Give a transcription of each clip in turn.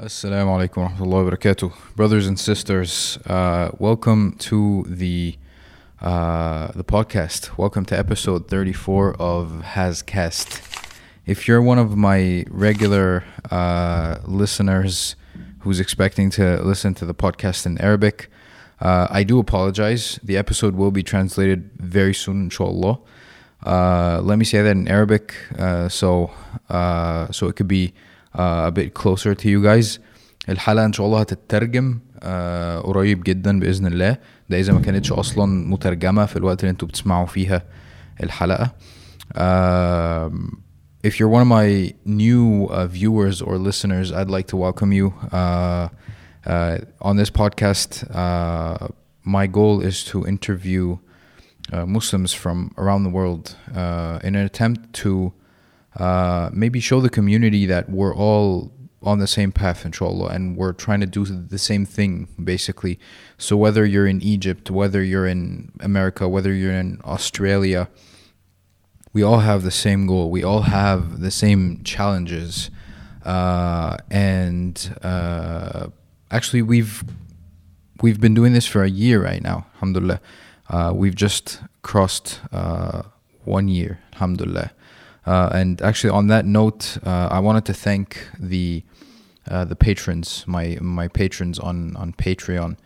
Assalamu alaikum wa rahmatullahi wa barakatuh. Brothers and sisters, uh, welcome to the uh, the podcast. Welcome to episode 34 of Hascast. If you're one of my regular uh, listeners who's expecting to listen to the podcast in Arabic, uh, I do apologize. The episode will be translated very soon, inshallah. Uh, let me say that in Arabic, uh, so so it could be a bit closer to you guys. الحلقة إن شاء الله هتترجم آه قريب جدا بإذن الله ده إذا ما كانتش أصلا مترجمة في الوقت اللي انتوا بتسمعوا فيها الحلقة um, If you're one of my new uh, viewers or listeners, I'd like to welcome you. Uh, uh, on this podcast, uh, my goal is to interview uh, Muslims from around the world uh, in an attempt to uh, maybe show the community that we're all on the same path, inshallah, and we're trying to do the same thing, basically. So whether you're in Egypt, whether you're in America, whether you're in Australia, we all have the same goal. We all have the same challenges, uh, and uh, actually, we've we've been doing this for a year right now. Alhamdulillah, uh, we've just crossed uh, one year. Alhamdulillah. Uh, and actually, on that note, uh, I wanted to thank the uh, the patrons, my my patrons on on Patreon,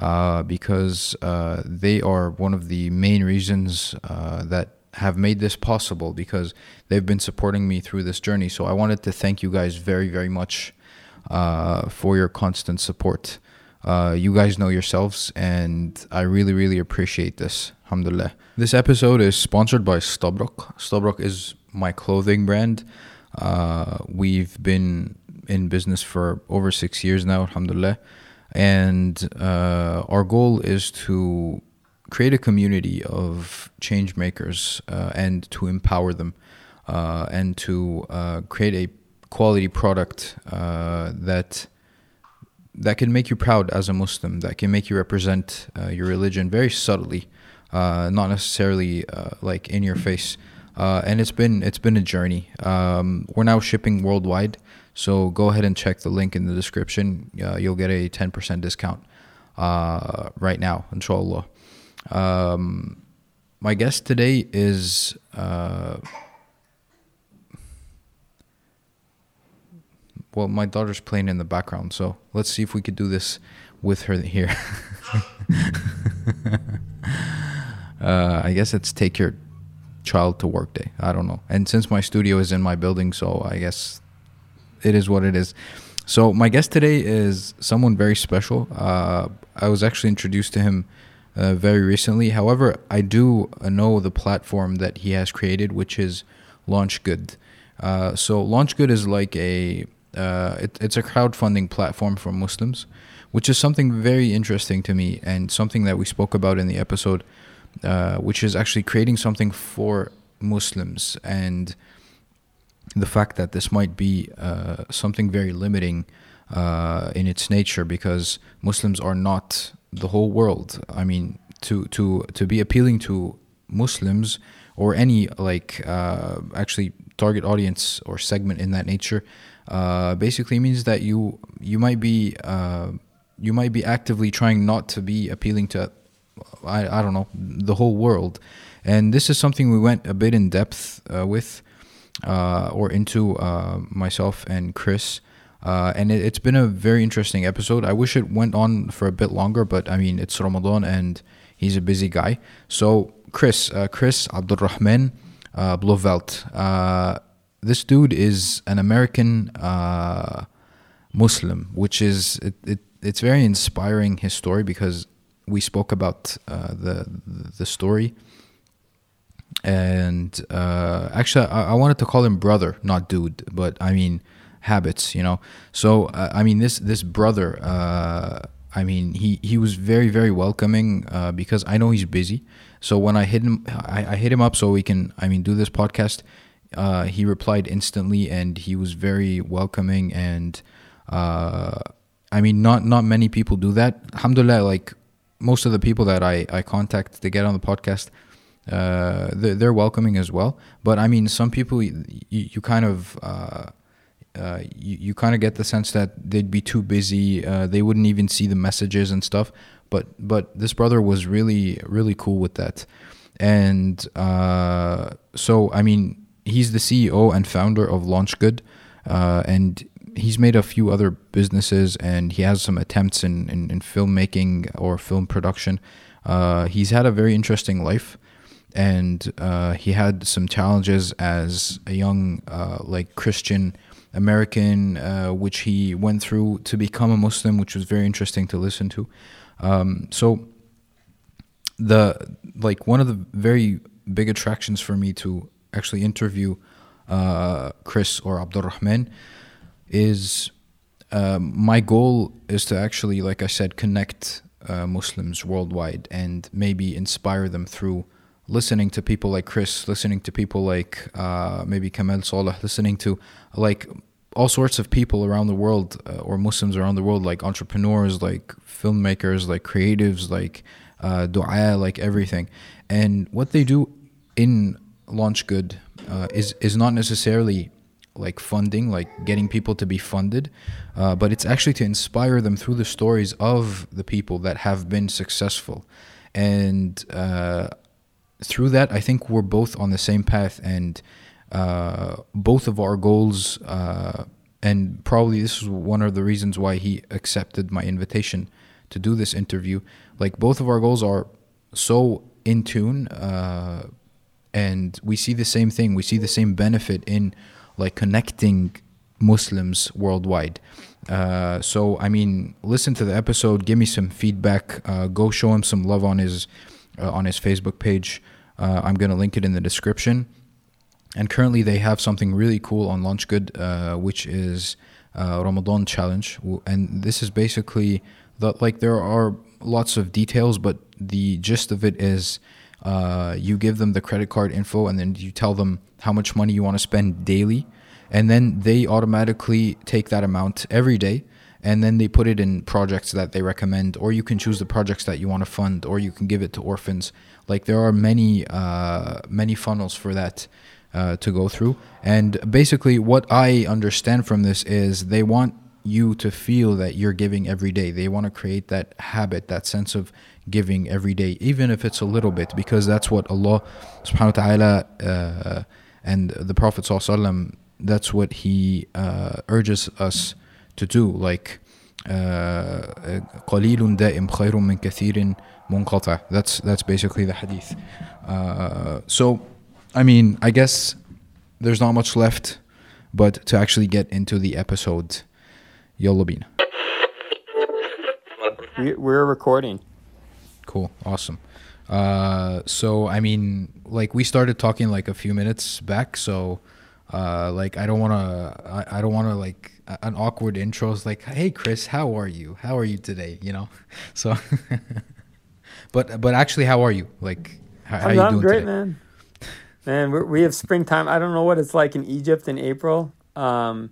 uh, because uh, they are one of the main reasons uh, that have made this possible. Because they've been supporting me through this journey. So I wanted to thank you guys very very much for your constant support. You guys know yourselves, and I really, really appreciate this. Alhamdulillah. This episode is sponsored by Stubrock. Stubrock is my clothing brand. Uh, we've been in business for over six years now, alhamdulillah. And uh, our goal is to create a community of change makers uh, and to empower them uh, and to uh, create a quality product uh, that that can make you proud as a Muslim, that can make you represent your religion very subtly, not necessarily like in your face. Uh, and it's been it's been a journey. Um, we're now shipping worldwide, so go ahead and check the link in the description. Uh, you'll get a ten percent discount uh, right now, inshallah. Um, my guest today is uh, well, my daughter's playing in the background, so let's see if we could do this with her here. uh, I guess it's take your child to work day. I don't know. And since my studio is in my building, so I guess it is what it is. So my guest today is someone very special. Uh, I was actually introduced to him uh, very recently. However, I do know the platform that he has created, which is LaunchGood. Uh, so LaunchGood is like a uh, it, it's a crowdfunding platform for Muslims, which is something very interesting to me and something that we spoke about in the episode, uh, which is actually creating something for Muslims and the fact that this might be uh, something very limiting uh, in its nature because Muslims are not the whole world. I mean, to to to be appealing to Muslims or any like uh, actually target audience or segment in that nature uh, basically means that you you might be uh, you might be actively trying not to be appealing to I, I don't know the whole world. And this is something we went a bit in depth uh, with uh, or into uh, myself and Chris. Uh, and it, it's been a very interesting episode. I wish it went on for a bit longer but I mean it's Ramadan and he's a busy guy. So Chris uh, Chris Abdulrahman uh, Blauvelt uh, this dude is an American Muslim, which is it, it, it's very inspiring his story because we spoke about uh, the the story, and uh, actually I, I wanted to call him brother, not dude, but I mean habits, you know. So uh, I mean this this brother, uh, I mean he he was very very welcoming uh, because I know he's busy. So when I hit him, I, I hit him up so we can I mean do this podcast uh, he replied instantly and he was very welcoming and I mean not not many people do that. Alhamdulillah, like most of the people that I, I contact to get on the podcast, uh, they're, welcoming as well. But I mean, some people you, you kind of uh, uh, you, you kind of get the sense that they'd be too busy. Uh, they wouldn't even see the messages and stuff. But but this brother was really really cool with that, and uh, so I mean he's the CEO and founder of LaunchGood, uh, and he's made a few other businesses, and he has some attempts in in, in filmmaking or film production. Uh, he's had a very interesting life and uh, he had some challenges as a young uh, like Christian American, uh, which he went through to become a Muslim, which was very interesting to listen to. Um, so the like one of the very big attractions for me to actually interview uh, Chris or Abdurrahman is um, my goal is to actually, like I said, connect uh, Muslims worldwide and maybe inspire them through listening to people like Chris, listening to people like uh, maybe Kamal Saleh, listening to like all sorts of people around the world uh, or Muslims around the world, like entrepreneurs, like filmmakers, like creatives, like uh, dua, like everything. And what they do in LaunchGood uh, is is not necessarily like funding, like getting people to be funded, uh, but it's actually to inspire them through the stories of the people that have been successful. And uh, through that, I think we're both on the same path, and uh, both of our goals, uh, and probably this is one of the reasons why he accepted my invitation to do this interview. Like both of our goals are so in tune, uh, and we see the same thing. We see the same benefit in like connecting Muslims worldwide. Uh, so I mean, listen to the episode, give me some feedback, uh, go show him some love on his uh, on his Facebook page. Uh, I'm to link it in the description. And currently, they have something really cool on LaunchGood, uh, which is uh, Ramadan challenge. And this is basically the like there are lots of details, but the gist of it is you give them the credit card info, and then you tell them how much money you want to spend daily, and then they automatically take that amount every day and then they put it in projects that they recommend or you can choose the projects that you want to fund or you can give it to orphans. Like there are many uh, many funnels for that uh, to go through. And basically what i understand from this is they want you to feel that you're giving every day. They want to create that habit that sense of giving every day even if it's a little bit because that's what allah subhanahu wa ta'ala uh, and the prophet sallallahu that's what he uh, urges us to do like قليل دائم خير من كثير منقطع that's that's basically the hadith uh, so I mean I guess there's not much left but to actually get into the episode يلا بينا we're recording cool awesome uh, so I mean like we started talking like a few minutes back so uh, like I don't want to I, I don't want to like an awkward intro. Is like hey Chris how are you? How are you today? You know? So but but actually how are you? Like how, how I'm, you I'm doing great today? man. Man we're, we have springtime. I don't know what it's like in Egypt in April um,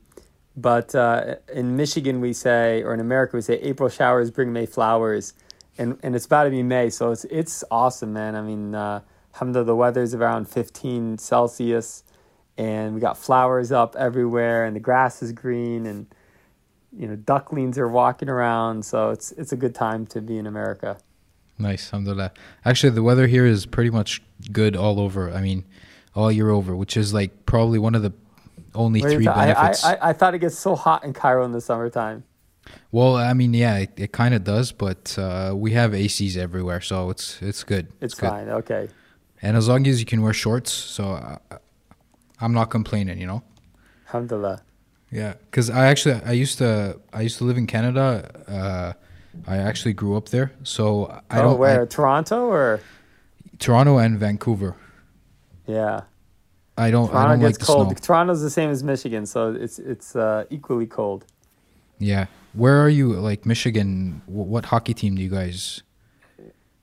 but uh, in Michigan we say or in America we say April showers bring May flowers and and it's about to be May so it's it's awesome man I mean uh, the weather's around 15 Celsius and we got flowers up everywhere and the grass is green and you know ducklings are walking around so it's it's a good time to be in America. Nice, alhamdulillah. Actually, the weather here is pretty much good all over. I mean, all year over, which is like probably one of the only Where three benefits. I, I, I, thought it gets so hot in Cairo in the summertime. Well, I mean, yeah, it, it kind of does, but uh, we have ACs everywhere, so it's it's good. It's, it's fine. Good. Okay. And as long as you can wear shorts, so uh, I'm not complaining, you know. Alhamdulillah. Yeah, because I actually I used to I used to live in Canada. Uh, I actually grew up there, so I oh, don't. where I, Toronto or? Toronto and Vancouver. Yeah. I don't. Toronto I don't gets like cold. Snow. Toronto's the same as Michigan, so it's it's uh, equally cold. Yeah. Where are you? Like Michigan? What hockey team do you guys?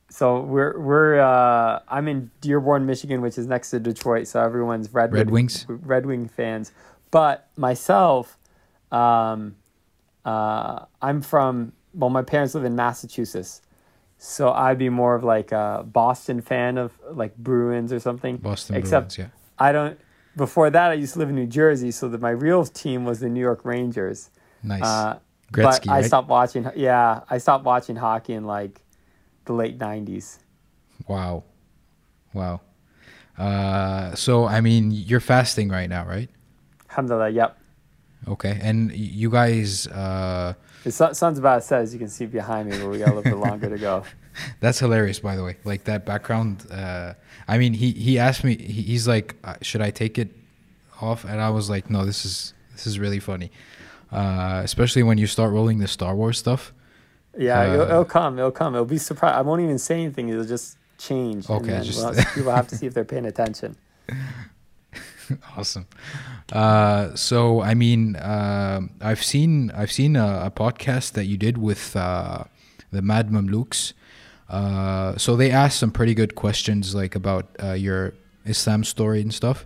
So we're we're uh, I'm in Dearborn, Michigan, which is next to Detroit. So everyone's Red Red Wings, Red Wing fans. But myself, um, uh, I'm from well, my parents live in Massachusetts, so I'd be more of like a Boston fan of like Bruins or something. Boston Except Bruins, yeah. I don't. before that, I used to live in New Jersey, so that my real team was the New York Rangers. Nice. Uh, Gretzky, but I right? stopped watching. Yeah, I stopped watching hockey in like the late '90s. Wow. Wow. Uh, so I mean, you're fasting right now, right? Alhamdulillah. Yep. Okay. And you guys, uh, sun, sun's about to set, as you can see behind me, but we got a little bit longer to go. that's hilarious, by the way. Like that background. Uh, I mean, he he asked me. He, he's like, uh, should I take it off? And I was like, no. This is this is really funny. Uh, especially when you start rolling the Star Wars stuff. Yeah, it'll, Uh, it'll come. It'll come. It'll be surprised. I won't even say anything. It'll just change. Okay, just- we'll have- people have to see if they're paying attention. awesome. Uh, so I mean, um I've seen I've seen a, a podcast that you did with uh, the Mad Mamluks. Uh, so they asked some pretty good questions, like about uh, your Islam story and stuff.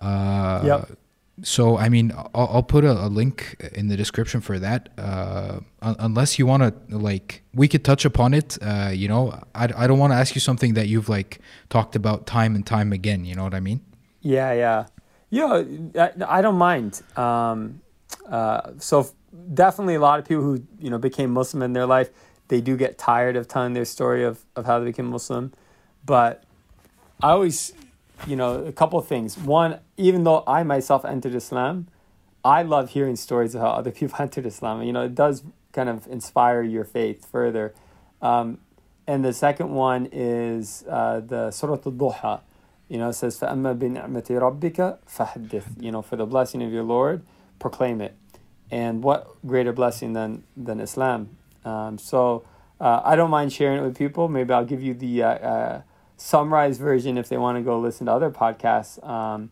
Uh, Yep. So I mean, I'll, I'll put a, a link in the description for that. Uh, un- unless you want to, like, we could touch upon it. Uh, you know, I, I don't want to ask you something that you've like talked about time and time again. You know what I mean? Yeah, yeah, yeah. I, I don't mind. Um, uh, so f- definitely a lot of people who you know became Muslim in their life, they do get tired of telling their story of of how they became Muslim, but I always, you know, a couple of things. One, even though I myself entered Islam, I love hearing stories of how other people entered Islam. You know, it does kind of inspire your faith further. Um, and the second one is uh, the Surah Al-Duha. You know, it says, فَأَمَّا بِنِعْمَةِ رَبِّكَ فَحَدِّث You know, for the blessing of your Lord, proclaim it. And what greater blessing than, than Islam? Um, so uh, I don't mind sharing it with people. Maybe I'll give you the uh, uh, summarized version if they want to go listen to other podcasts. Um,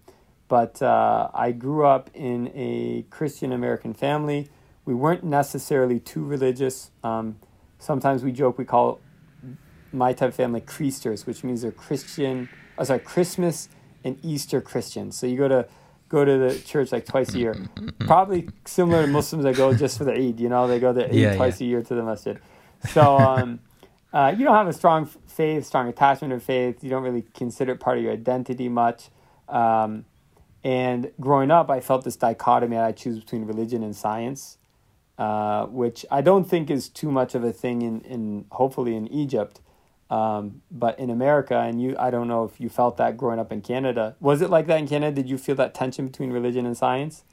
but uh, I grew up in a Christian American family. We weren't necessarily too religious. Um, sometimes we joke we call my type of family Creasters, which means they're Christian. Oh, sorry, Christmas and Easter Christians. So you go to go to the church like twice a year. Probably similar to Muslims that go just for the Eid. You know, they go to Eid Yeah, twice a year to the masjid. So um, uh, you don't have a strong faith, strong attachment of faith. You don't really consider it part of your identity much. Um, and growing up, I felt this dichotomy. that I choose between religion and science, uh, which I don't think is too much of a thing in, in hopefully in Egypt. Um, but in America, and you, I don't know if you felt that growing up in Canada. Was it like that in Canada? Did you feel that tension between religion and science?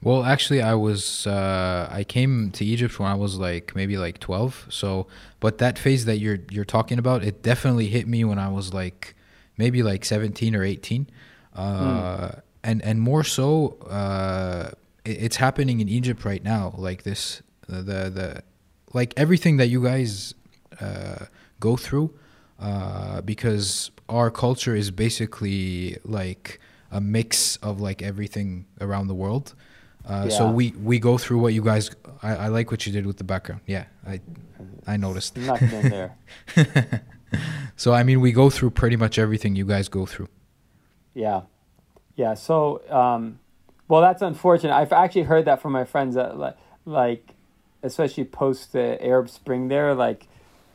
Well, actually, I was uh, I came to Egypt when I was like maybe like twelve. So, but that phase that you're you're talking about, it definitely hit me when I was like maybe like seventeen or eighteen, uh, and and more so, uh, it, it's happening in Egypt right now. Like this, the the, the like everything that you guys uh, go through, uh, because our culture is basically like a mix of like everything around the world. Uh, So we we go through what you guys. I, I like what you did with the background. Yeah, I I noticed. Nothing in there. So I mean, we go through pretty much everything you guys go through. Yeah, yeah. So, um, well, that's unfortunate. I've actually heard that from my friends that li- like, especially post the Arab Spring, there like,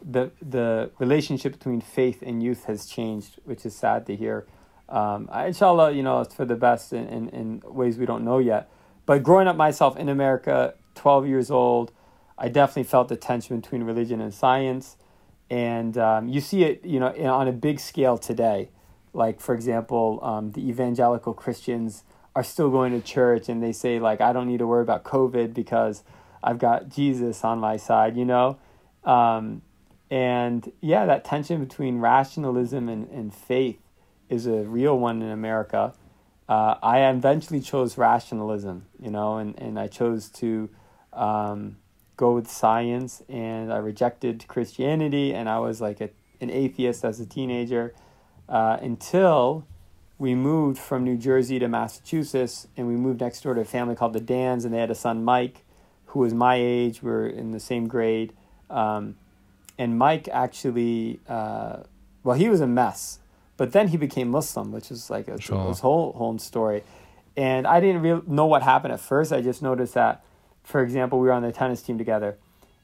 the the relationship between faith and youth has changed, which is sad to hear. Um, inshallah, you know, it's for the best in, in, in ways we don't know yet. But growing up myself in America, twelve years old, I definitely felt the tension between religion and science, and um, you see it, you know, on a big scale today. Like for example um, the evangelical christians are still going to church and they say like i don't need to worry about covid because i've got jesus on my side you know? Um, and yeah that tension between rationalism and, and faith is a real one in america uh, i eventually chose rationalism you know and, and i chose to um, go with science and i rejected christianity and i was like a, an atheist as a teenager uh, until we moved from New Jersey to Massachusetts, and we moved next door to a family called the Dans, and they had a son, Mike, who was my age. We were in the same grade. Um, and Mike actually, uh, well, he was a mess, but then he became Muslim, which is like a, Sure. his whole whole story. And I didn't really know what happened at first. I just noticed that, for example, we were on the tennis team together,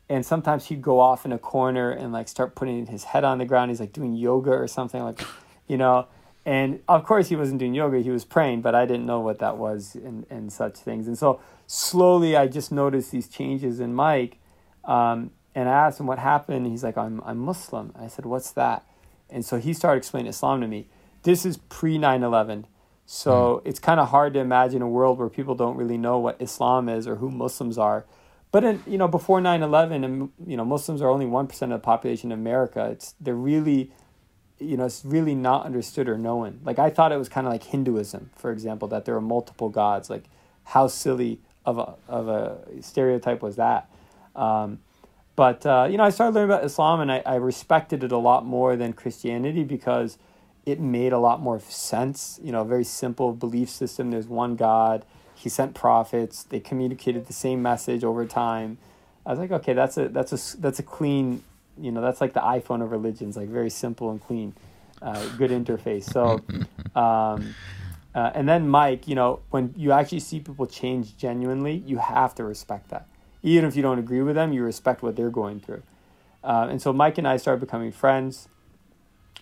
and sometimes he'd go off in a corner and like start putting his head on the ground. He's like doing yoga or something like, you know. And of course, he wasn't doing yoga, he was praying, but I didn't know what that was and, and such things. And so slowly I just noticed these changes in Mike. Um, and I asked him what happened. He's like, I'm, I'm Muslim. I said, What's that? And so he started explaining Islam to me. This is pre 9 11. So mm. it's kind of hard to imagine a world where people don't really know what Islam is or who Muslims are. But in, you know, before 9/11 and you know, Muslims are only 1% of the population in America. It's they're really you know, it's really not understood or known. Like I thought it was kind of like Hinduism, for example, that there are multiple gods. Like how silly of a of a stereotype was that? Um, but uh, you know, I started learning about Islam, and I, I respected it a lot more than Christianity because it made a lot more sense. You know, a very simple belief system. There's one God. He sent prophets. They communicated the same message over time. I was like, okay, that's a that's a that's a clean you know that's like the iphone of religions like very simple and clean uh, good interface so um, uh, and then mike you know when you actually see people change genuinely you have to respect that even if you don't agree with them you respect what they're going through uh, and so mike and i started becoming friends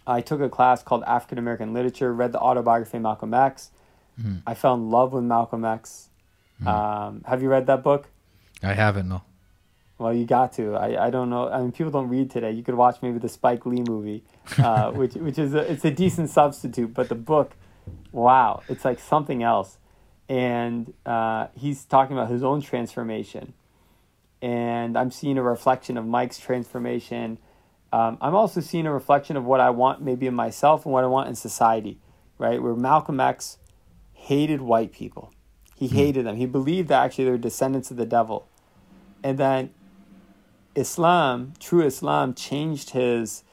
i took a class called african american literature read the autobiography of malcolm x mm. i fell in love with malcolm x mm. um, have you read that book i haven't no well, you got to. I, I don't know. I mean, people don't read today. You could watch maybe the Spike Lee movie, uh, which which is a, it's a decent substitute. But the book, wow, it's like something else. And uh, he's talking about his own transformation, and I'm seeing a reflection of Mike's transformation. Um, I'm also seeing a reflection of what I want maybe in myself and what I want in society, right? Where Malcolm X hated white people. He hmm. hated them. He believed that actually they're descendants of the devil. And then Islam, true Islam, changed his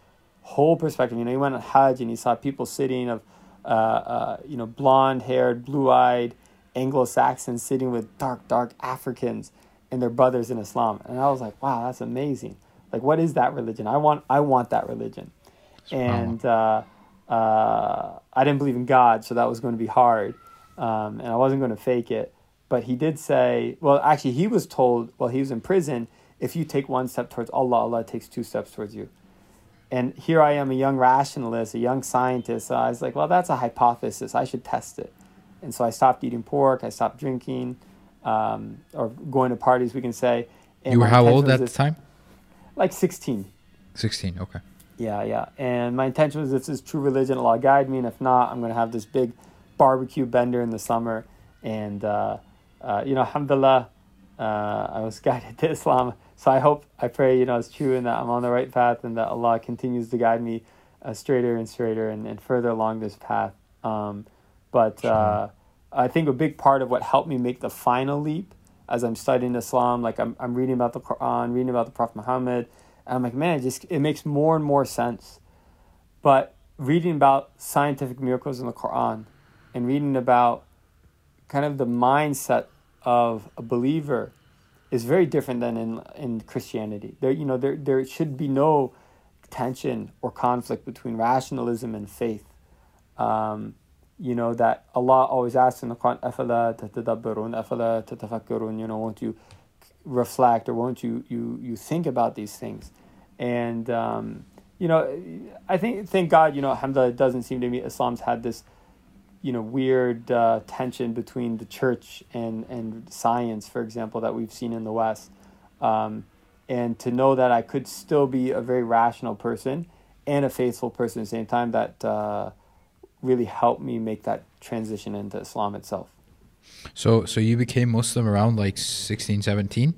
whole perspective. You know, he went on Hajj and he saw people sitting of, uh, uh, you know, blonde haired, blue eyed Anglo Saxons sitting with dark, dark Africans and their brothers in Islam. And I was like, wow, that's amazing. Like, what is that religion? I want, I want that religion. And uh, uh, I didn't believe in God, so that was going to be hard. Um, and I wasn't going to fake it. But he did say, well, actually, he was told while he was in prison if you take one step towards Allah, Allah takes two steps towards you. And here I am, a young rationalist, a young scientist. So I was like, well, that's a hypothesis. I should test it. And so I stopped eating pork. I stopped drinking, um, or going to parties. We can say. And you were how old at this, the time? Like sixteen. Sixteen. Okay. Yeah, yeah. And my intention was, this is true religion. Allah guide me, and if not, I'm going to have this big barbecue bender in the summer. And uh, uh, you know, alhamdulillah, uh, I was guided to Islam so I hope, I pray, you know, it's true and that I'm on the right path and that Allah continues to guide me uh, straighter and straighter and, and further along this path. Um, but uh, I think a big part of what helped me make the final leap as I'm studying Islam, like I'm, I'm reading about the Quran, reading about the Prophet Muhammad, and I'm like, man, it just it makes more and more sense. But reading about scientific miracles in the Quran and reading about kind of the mindset of a believer is very different than in in Christianity. There, you know, there there should be no tension or conflict between rationalism and faith. Um, you know that Allah always asks in the Quran, "Afala tatadabbarun, afala tatafakkarun." You know, won't you reflect or won't you you you think about these things? And um, you know, I think thank God, you know, alhamdulillah, it doesn't seem to me Islam's had this you know weird uh, tension between the church and and science, for example, that we've seen in the West, um, and to know that I could still be a very rational person and a faithful person at the same time that uh, really helped me make that transition into Islam itself. So so you became Muslim around like 16, 17?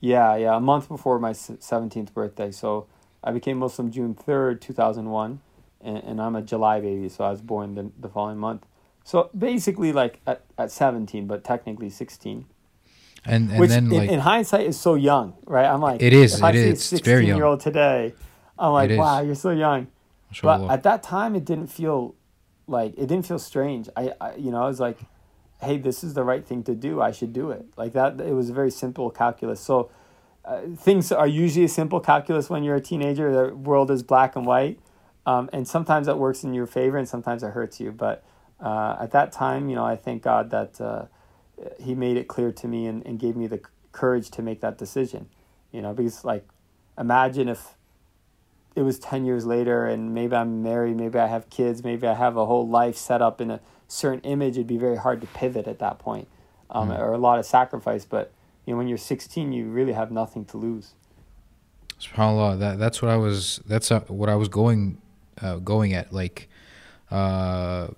Yeah, yeah, a month before my 17th birthday. So I became Muslim June 3rd, 2001 and, and I'm a July baby, so I was born the, the following month. So basically, like at, at 17, but technically 16. And, and Which then, in, like, in hindsight, is so young, right? I'm like, it is. If I it see a 16 year old today, I'm like, wow, you're so young. But at that time, it didn't feel like it didn't feel strange. I, I, you know, I was like, hey, this is the right thing to do. I should do it. Like that. It was a very simple calculus. So. Uh, things are usually a simple calculus when you're a teenager. The world is black and white um, and sometimes that works in your favor and sometimes it hurts you. But uh, at that time, you know, I thank God that uh, He made it clear to me and, and gave me the courage to make that decision. You know, because like, imagine if it was 10 years later and maybe I'm married, maybe I have kids, maybe I have a whole life set up in a certain image, it'd be very hard to pivot at that point, um, mm. or a lot of sacrifice. But you know, when you're 16, you really have nothing to lose. Subhanallah, that that's what I was. That's uh, what I was going, uh, going at. Like, uh,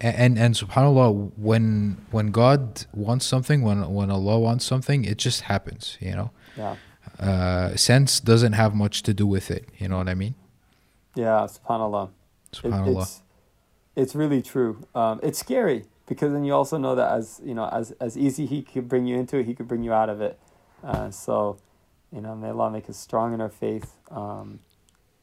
and and Subhanallah, when when God wants something, when when Allah wants something, it just happens. You know. Yeah. Uh, sense doesn't have much to do with it. You know what I mean? Yeah, Subhanallah. Subhanallah. It, it's, it's really true. Um, it's scary because then you also know that as you know, as as easy He could bring you into it, He could bring you out of it. Uh, so, you know, may Allah make us strong in our faith. Um,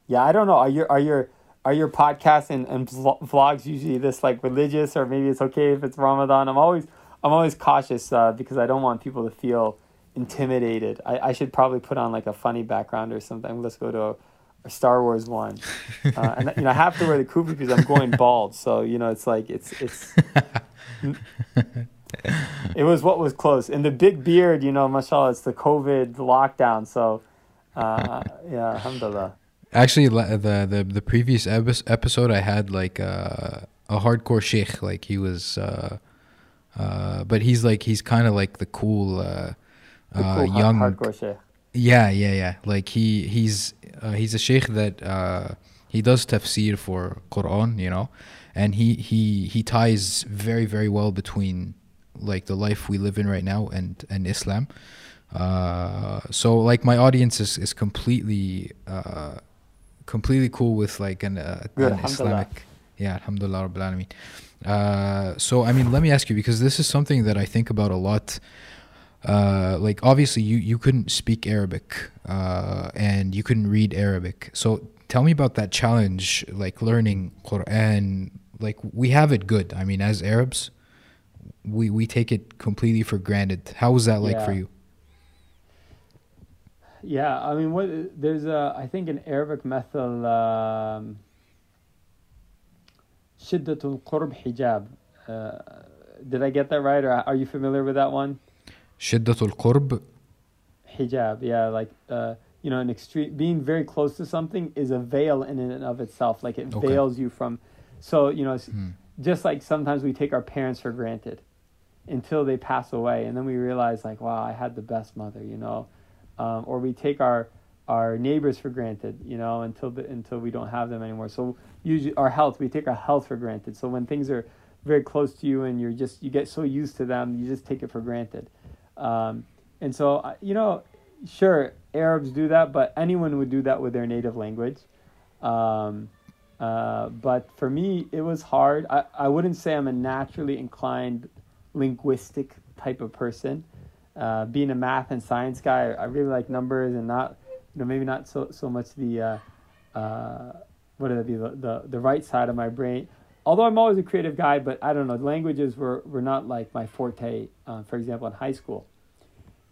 yeah, I don't know. Are your are your are your podcasts and, and vlogs usually this like religious or maybe it's okay if it's Ramadan? I'm always I'm always cautious uh, because I don't want people to feel intimidated. I, I should probably put on like a funny background or something. Let's go to a, a Star Wars one, uh, and you know I have to wear the kufi because I'm going bald. So you know it's like it's it's. it was what was close, and the big beard. You know, mashallah, it's the COVID lockdown. So, uh, yeah, alhamdulillah. Actually, the the the previous episode, I had like uh, a hardcore sheikh. Like he was, uh, uh, but he's like he's kind of like the cool, uh, cool young hardcore sheikh. Yeah, yeah, yeah. Like he he's uh, he's a sheikh that uh, he does tafsir for Quran, you know, and he he he ties very very well between like the life we live in right now and and Islam. Uh, so like my audience is is completely uh, completely cool with like an, uh, Good, an Islamic. Yeah, alhamdulillah, rabbil alameen. Uh, so I mean, let me ask you because this is something that I think about a lot. Uh, like obviously you you couldn't speak Arabic uh, and you couldn't read Arabic. So tell me about that challenge, like learning Quran. Like we have it good. I mean, as Arabs, we we take it completely for granted. How was that like yeah. for you? Yeah, I mean, what there's a I think an Arabic method. Um, Shiddatul Qurb Hijab. Uh, did I get that right, or are you familiar with that one? Shiddatul Qurb. Hijab, yeah, like uh, you know, an extreme being very close to something is a veil in and of itself. Like it okay. veils you from. So you know, hmm. just like sometimes we take our parents for granted until they pass away, and then we realize like, wow, I had the best mother, you know, um, or we take our our neighbors for granted, you know, until the, until we don't have them anymore. So usually our health, we take our health for granted. So when things are very close to you and you're just you get so used to them, you just take it for granted. Um, and so, you know, sure, Arabs do that, but anyone would do that with their native language. Um, uh, but for me, it was hard. I, I wouldn't say I'm a naturally inclined linguistic type of person. Uh, being a math and science guy, I really like numbers and not, you know, maybe not so, so much the, uh, uh, what would it be, the, the, the right side of my brain although I'm always a creative guy, but I don't know, languages were, were not like my forte, uh, for example, in high school.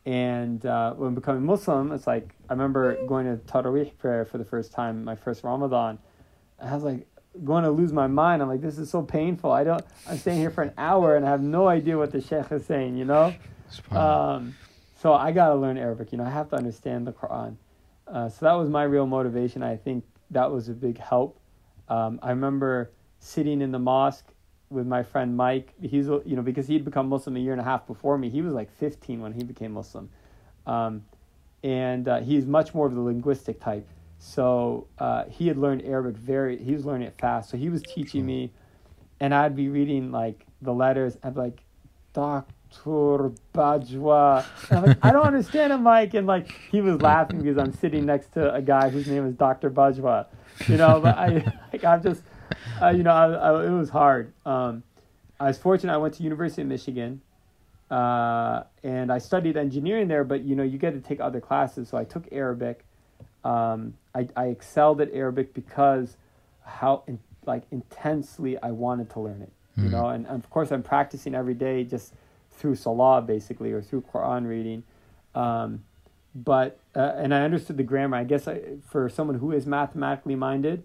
And uh, when becoming Muslim, it's like I remember going to Taraweeh prayer for the first time, my first Ramadan. I was like going to lose my mind. I'm like, this is so painful. I don't. I'm staying here for an hour and I have no idea what the sheikh is saying. You know. Um, so I gotta learn Arabic. You know, I have to understand the Quran. Uh, so that was my real motivation. I think that was a big help. Um, I remember sitting in the mosque with my friend Mike. He's you know because he'd become Muslim a year and a half before me. He was like 15 when he became Muslim, um, and uh, he's much more of the linguistic type. So uh, he had learned Arabic very. He was learning it fast. So he was teaching me, and I'd be reading like the letters. I'd be like, Doctor Bajwa. I'm like, I don't understand him, Mike. And like he was laughing because I'm sitting next to a guy whose name is Doctor Bajwa. You know, but I like I'm just uh, you know, I, I, it was hard. Um, I was fortunate. I went to University of Michigan, uh, and I studied engineering there. But you know, you get to take other classes. So I took Arabic. Um, I, I excelled at Arabic because how in, like intensely I wanted to learn it. Mm-hmm. You hmm. know, and, and, of course I'm practicing every day just through Salah basically or through Quran reading. Um, but uh, and I understood the grammar. I guess I, for someone who is mathematically minded,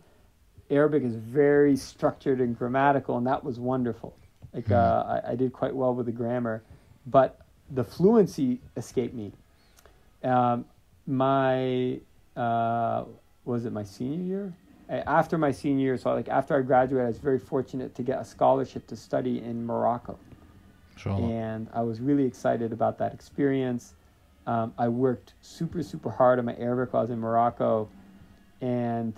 Arabic is very structured and grammatical, and that was wonderful. Like mm. uh, I, I, did quite well with the grammar, but the fluency escaped me. Um, my uh, was it my senior year? After my senior year, so like after I graduated, I was very fortunate to get a scholarship to study in Morocco. Sure. And I was really excited about that experience. Um, I worked super, super hard on my Arabic while I was in Morocco, and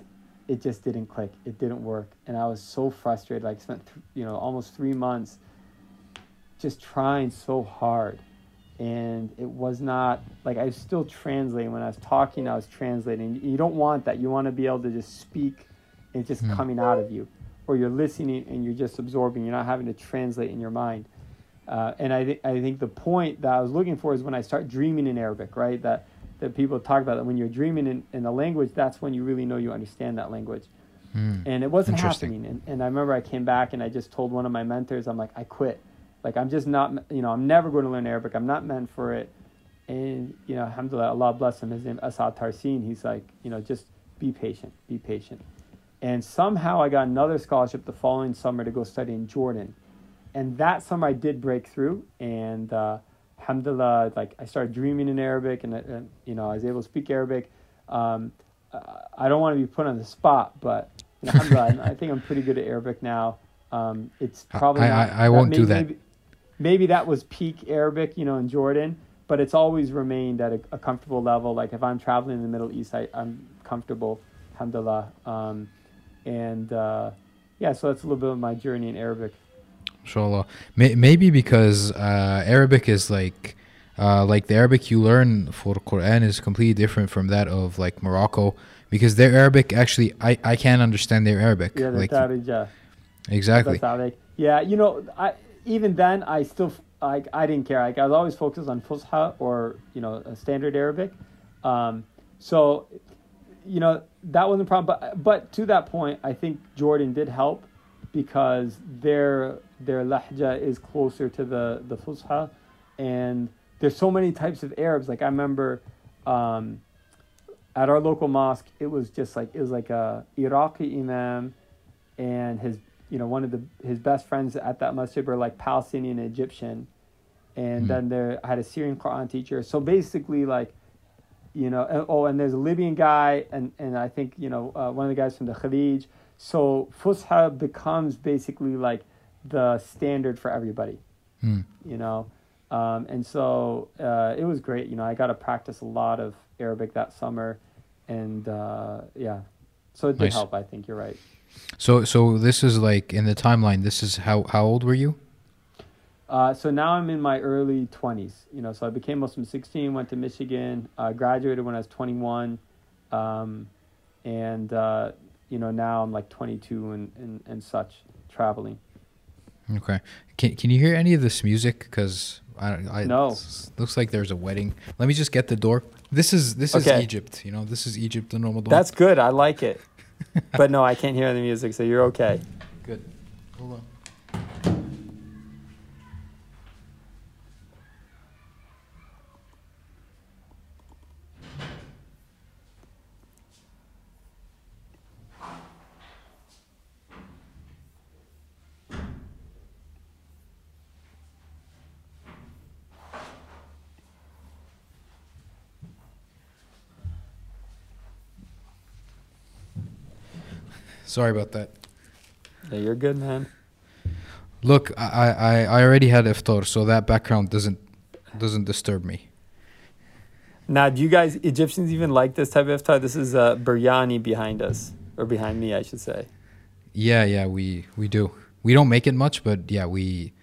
it just didn't click. It didn't work, and I was so frustrated. Like spent, th- you know, almost three months just trying so hard, and it was not like I was still translating. When I was talking, I was translating. You don't want that. You want to be able to just speak, and it's just Mm. coming out of you, or you're listening and you're just absorbing. You're not having to translate in your mind. Uh, and I, th- I think the point that I was looking for is when I start dreaming in Arabic, right? That, that people talk about that when you're dreaming in, in a language, that's when you really know you understand that language. Hmm. And it wasn't happening. And, and I remember I came back and I just told one of my mentors, I'm like, I quit. Like, I'm just not, you know, I'm never going to learn Arabic. I'm not meant for it. And, you know, alhamdulillah, Allah bless him, his name is Asad Tarsin. He's like, you know, just be patient, be patient. And somehow I got another scholarship the following summer to go study in Jordan and that summer I did break through, and uh, alhamdulillah, like I started dreaming in Arabic, and, and you know I was able to speak Arabic. Um, I don't want to be put on the spot, but you know, I think I'm pretty good at Arabic now. Um, it's probably I- not, I- I won't may- do that. Maybe, maybe that was peak Arabic, you know, in Jordan, but it's always remained at a, a comfortable level. Like if I'm traveling in the Middle East, I, I'm comfortable, alhamdulillah. Um, and uh, yeah, so that's a little bit of my journey in Arabic. Inshallah. May- maybe because uh, Arabic is like, uh, like the Arabic you learn for Quran is completely different from that of like Morocco. Because their Arabic actually, I, I can't understand their Arabic. Yeah, the like Darija. exactly. Yeah, you know, I even then I still like I didn't care. Like I was always focused on Fusha or you know standard Arabic. Um, so, you know that wasn't a problem. But but to that point, I think Jordan did help because their their lahja is closer to the the Fusha, and there's so many types of Arabs. Like I remember. Um, at our local mosque, it was just like it was like a Iraqi imam, and his you know one of the his best friends at that masjid were like Palestinian and Egyptian, and Hmm. then there I had a Syrian Quran teacher. So basically, like you know, oh, and there's a Libyan guy, and and I think you know uh, one of the guys from the Khalij. So Fusha becomes basically like the standard for everybody Hmm. you know um, and so uh, it was great you know i got to practice a lot of arabic that summer and uh, yeah so it did Nice. help i think you're right So so this is like in the timeline. This is how how old were you? uh, so now i'm in my early 20s you know so i became muslim 16 went to michigan uh, graduated when i was 21 um, and uh, you know now i'm like 22 and, and, and such traveling Okay. Can can you hear any of this music? Because I, I No. looks like there's a wedding. Let me just get the door. This is this is Egypt. You know, this is Egypt in Ramadan. that's good i like it but no i can't hear the music so you're okay good. Hold on. Sorry about that. yeah, you're good man Look, I, I, I already had iftar, so that background doesn't doesn't disturb me. Now, do you guys Egyptians even like this type of iftar? This is uh, biryani behind us, or behind me, I should say. Yeah, yeah, we we do. We don't make it much, but yeah, we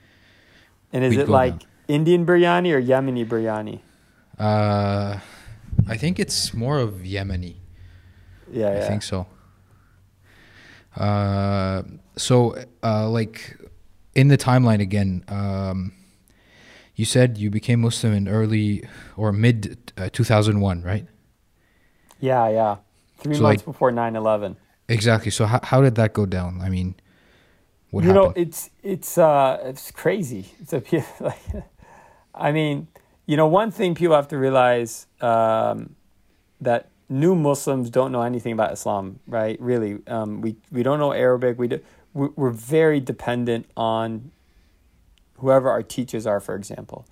And is it like down. Indian biryani or Yemeni biryani? uh I think it's more of Yemeni. Yeah, I yeah. think so. Uh so uh like in the timeline again, um you said you became Muslim in early or mid uh, 2001, right? Yeah, yeah. Three So, months like- before 9-11. Exactly. So how how did that go down? I mean, what you happened? know, it's it's uh it's crazy. It's a like, I mean, you know, one thing people have to realize um, that new Muslims don't know anything about Islam, right? Really, um, we we don't know Arabic. We do, we- we're very dependent on whoever our teachers are, for example.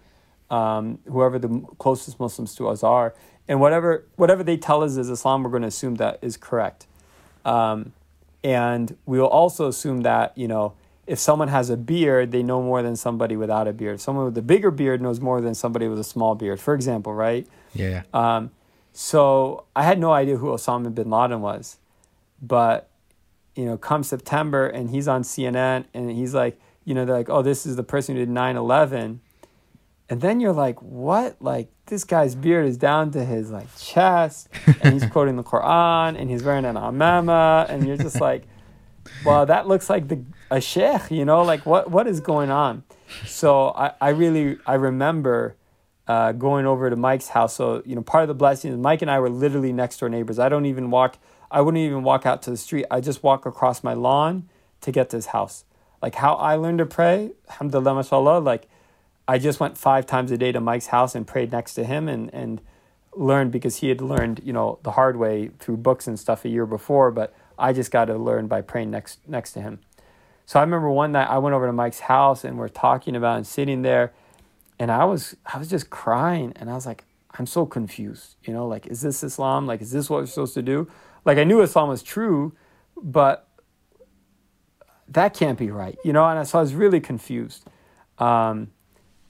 um, whoever the closest Muslims to us are, and whatever whatever they tell us is Islam, we're going to assume that is correct, um, and we will also assume that you know if someone has a beard, they know more than somebody without a beard. Someone with a bigger beard knows more than somebody with a small beard, for example, right? Yeah. Um, so I had no idea who Osama bin Laden was, but you know, come September and he's on CNN and he's like, you know, they're like, oh, this is the person who did 9 11. And then you're like, what? Like, this guy's beard is down to his like chest and he's quoting the Quran and he's wearing an amama. And you're just like, well, that looks like the a sheikh, you know, like what, what is going on? So I, I really, I remember uh, going over to Mike's house. So, you know, part of the blessing is Mike and I were literally next door neighbors. I don't even walk, I wouldn't even walk out to the street. I just walk across my lawn to get to his house. Like how I learned to pray, alhamdulillah, mashallah, like I just went five times a day to Mike's house and prayed next to him and, and learned because he had learned, you know, the hard way through books and stuff a year before, but I just got to learn by praying next next to him. So I remember one night I went over to Mike's house and we're talking about and sitting there and I was I was just crying and I was like, I'm so confused. You know, like is this Islam? Like is this what we're supposed to do? Like I knew Islam was true, but that can't be right. You know, and so I was really confused. Um,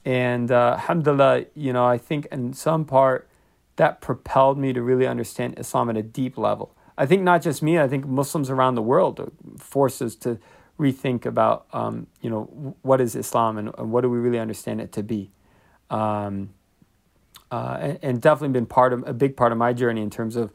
and uh, alhamdulillah, you know, I think in some part that propelled me to really understand Islam at a deep level. I think not just me, I think Muslims around the world forces to rethink about, um, you know, what is Islam and, and, what do we really understand it to be. Um, uh, and, definitely been part of a big part of my journey in terms of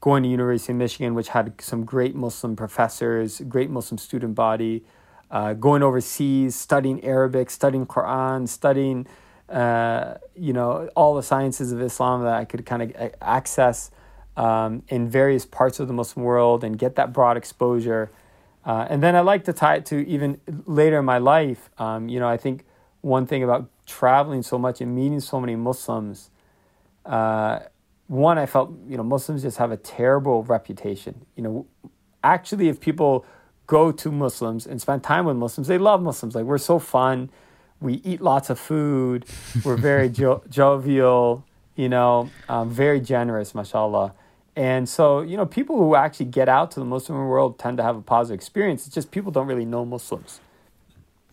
going to University of Michigan, which had some great Muslim professors, great Muslim student body, uh, going overseas, studying Arabic, studying Quran, studying, uh, you know, all the sciences of Islam that I could kind of access um, in various parts of the Muslim world and get that broad exposure. Uh, and then I like to tie it to even later in my life. Um, you know, I think one thing about traveling so much and meeting so many Muslims, uh, one, I felt, you know, Muslims just have a terrible reputation. You know, actually, if people go to Muslims and spend time with Muslims, they love Muslims. Like, we're so fun. We eat lots of food. We're very jo- jovial, you know, um, very generous, mashallah. And so, you know, people who actually get out to the Muslim world tend to have a positive experience. It's just people don't really know Muslims.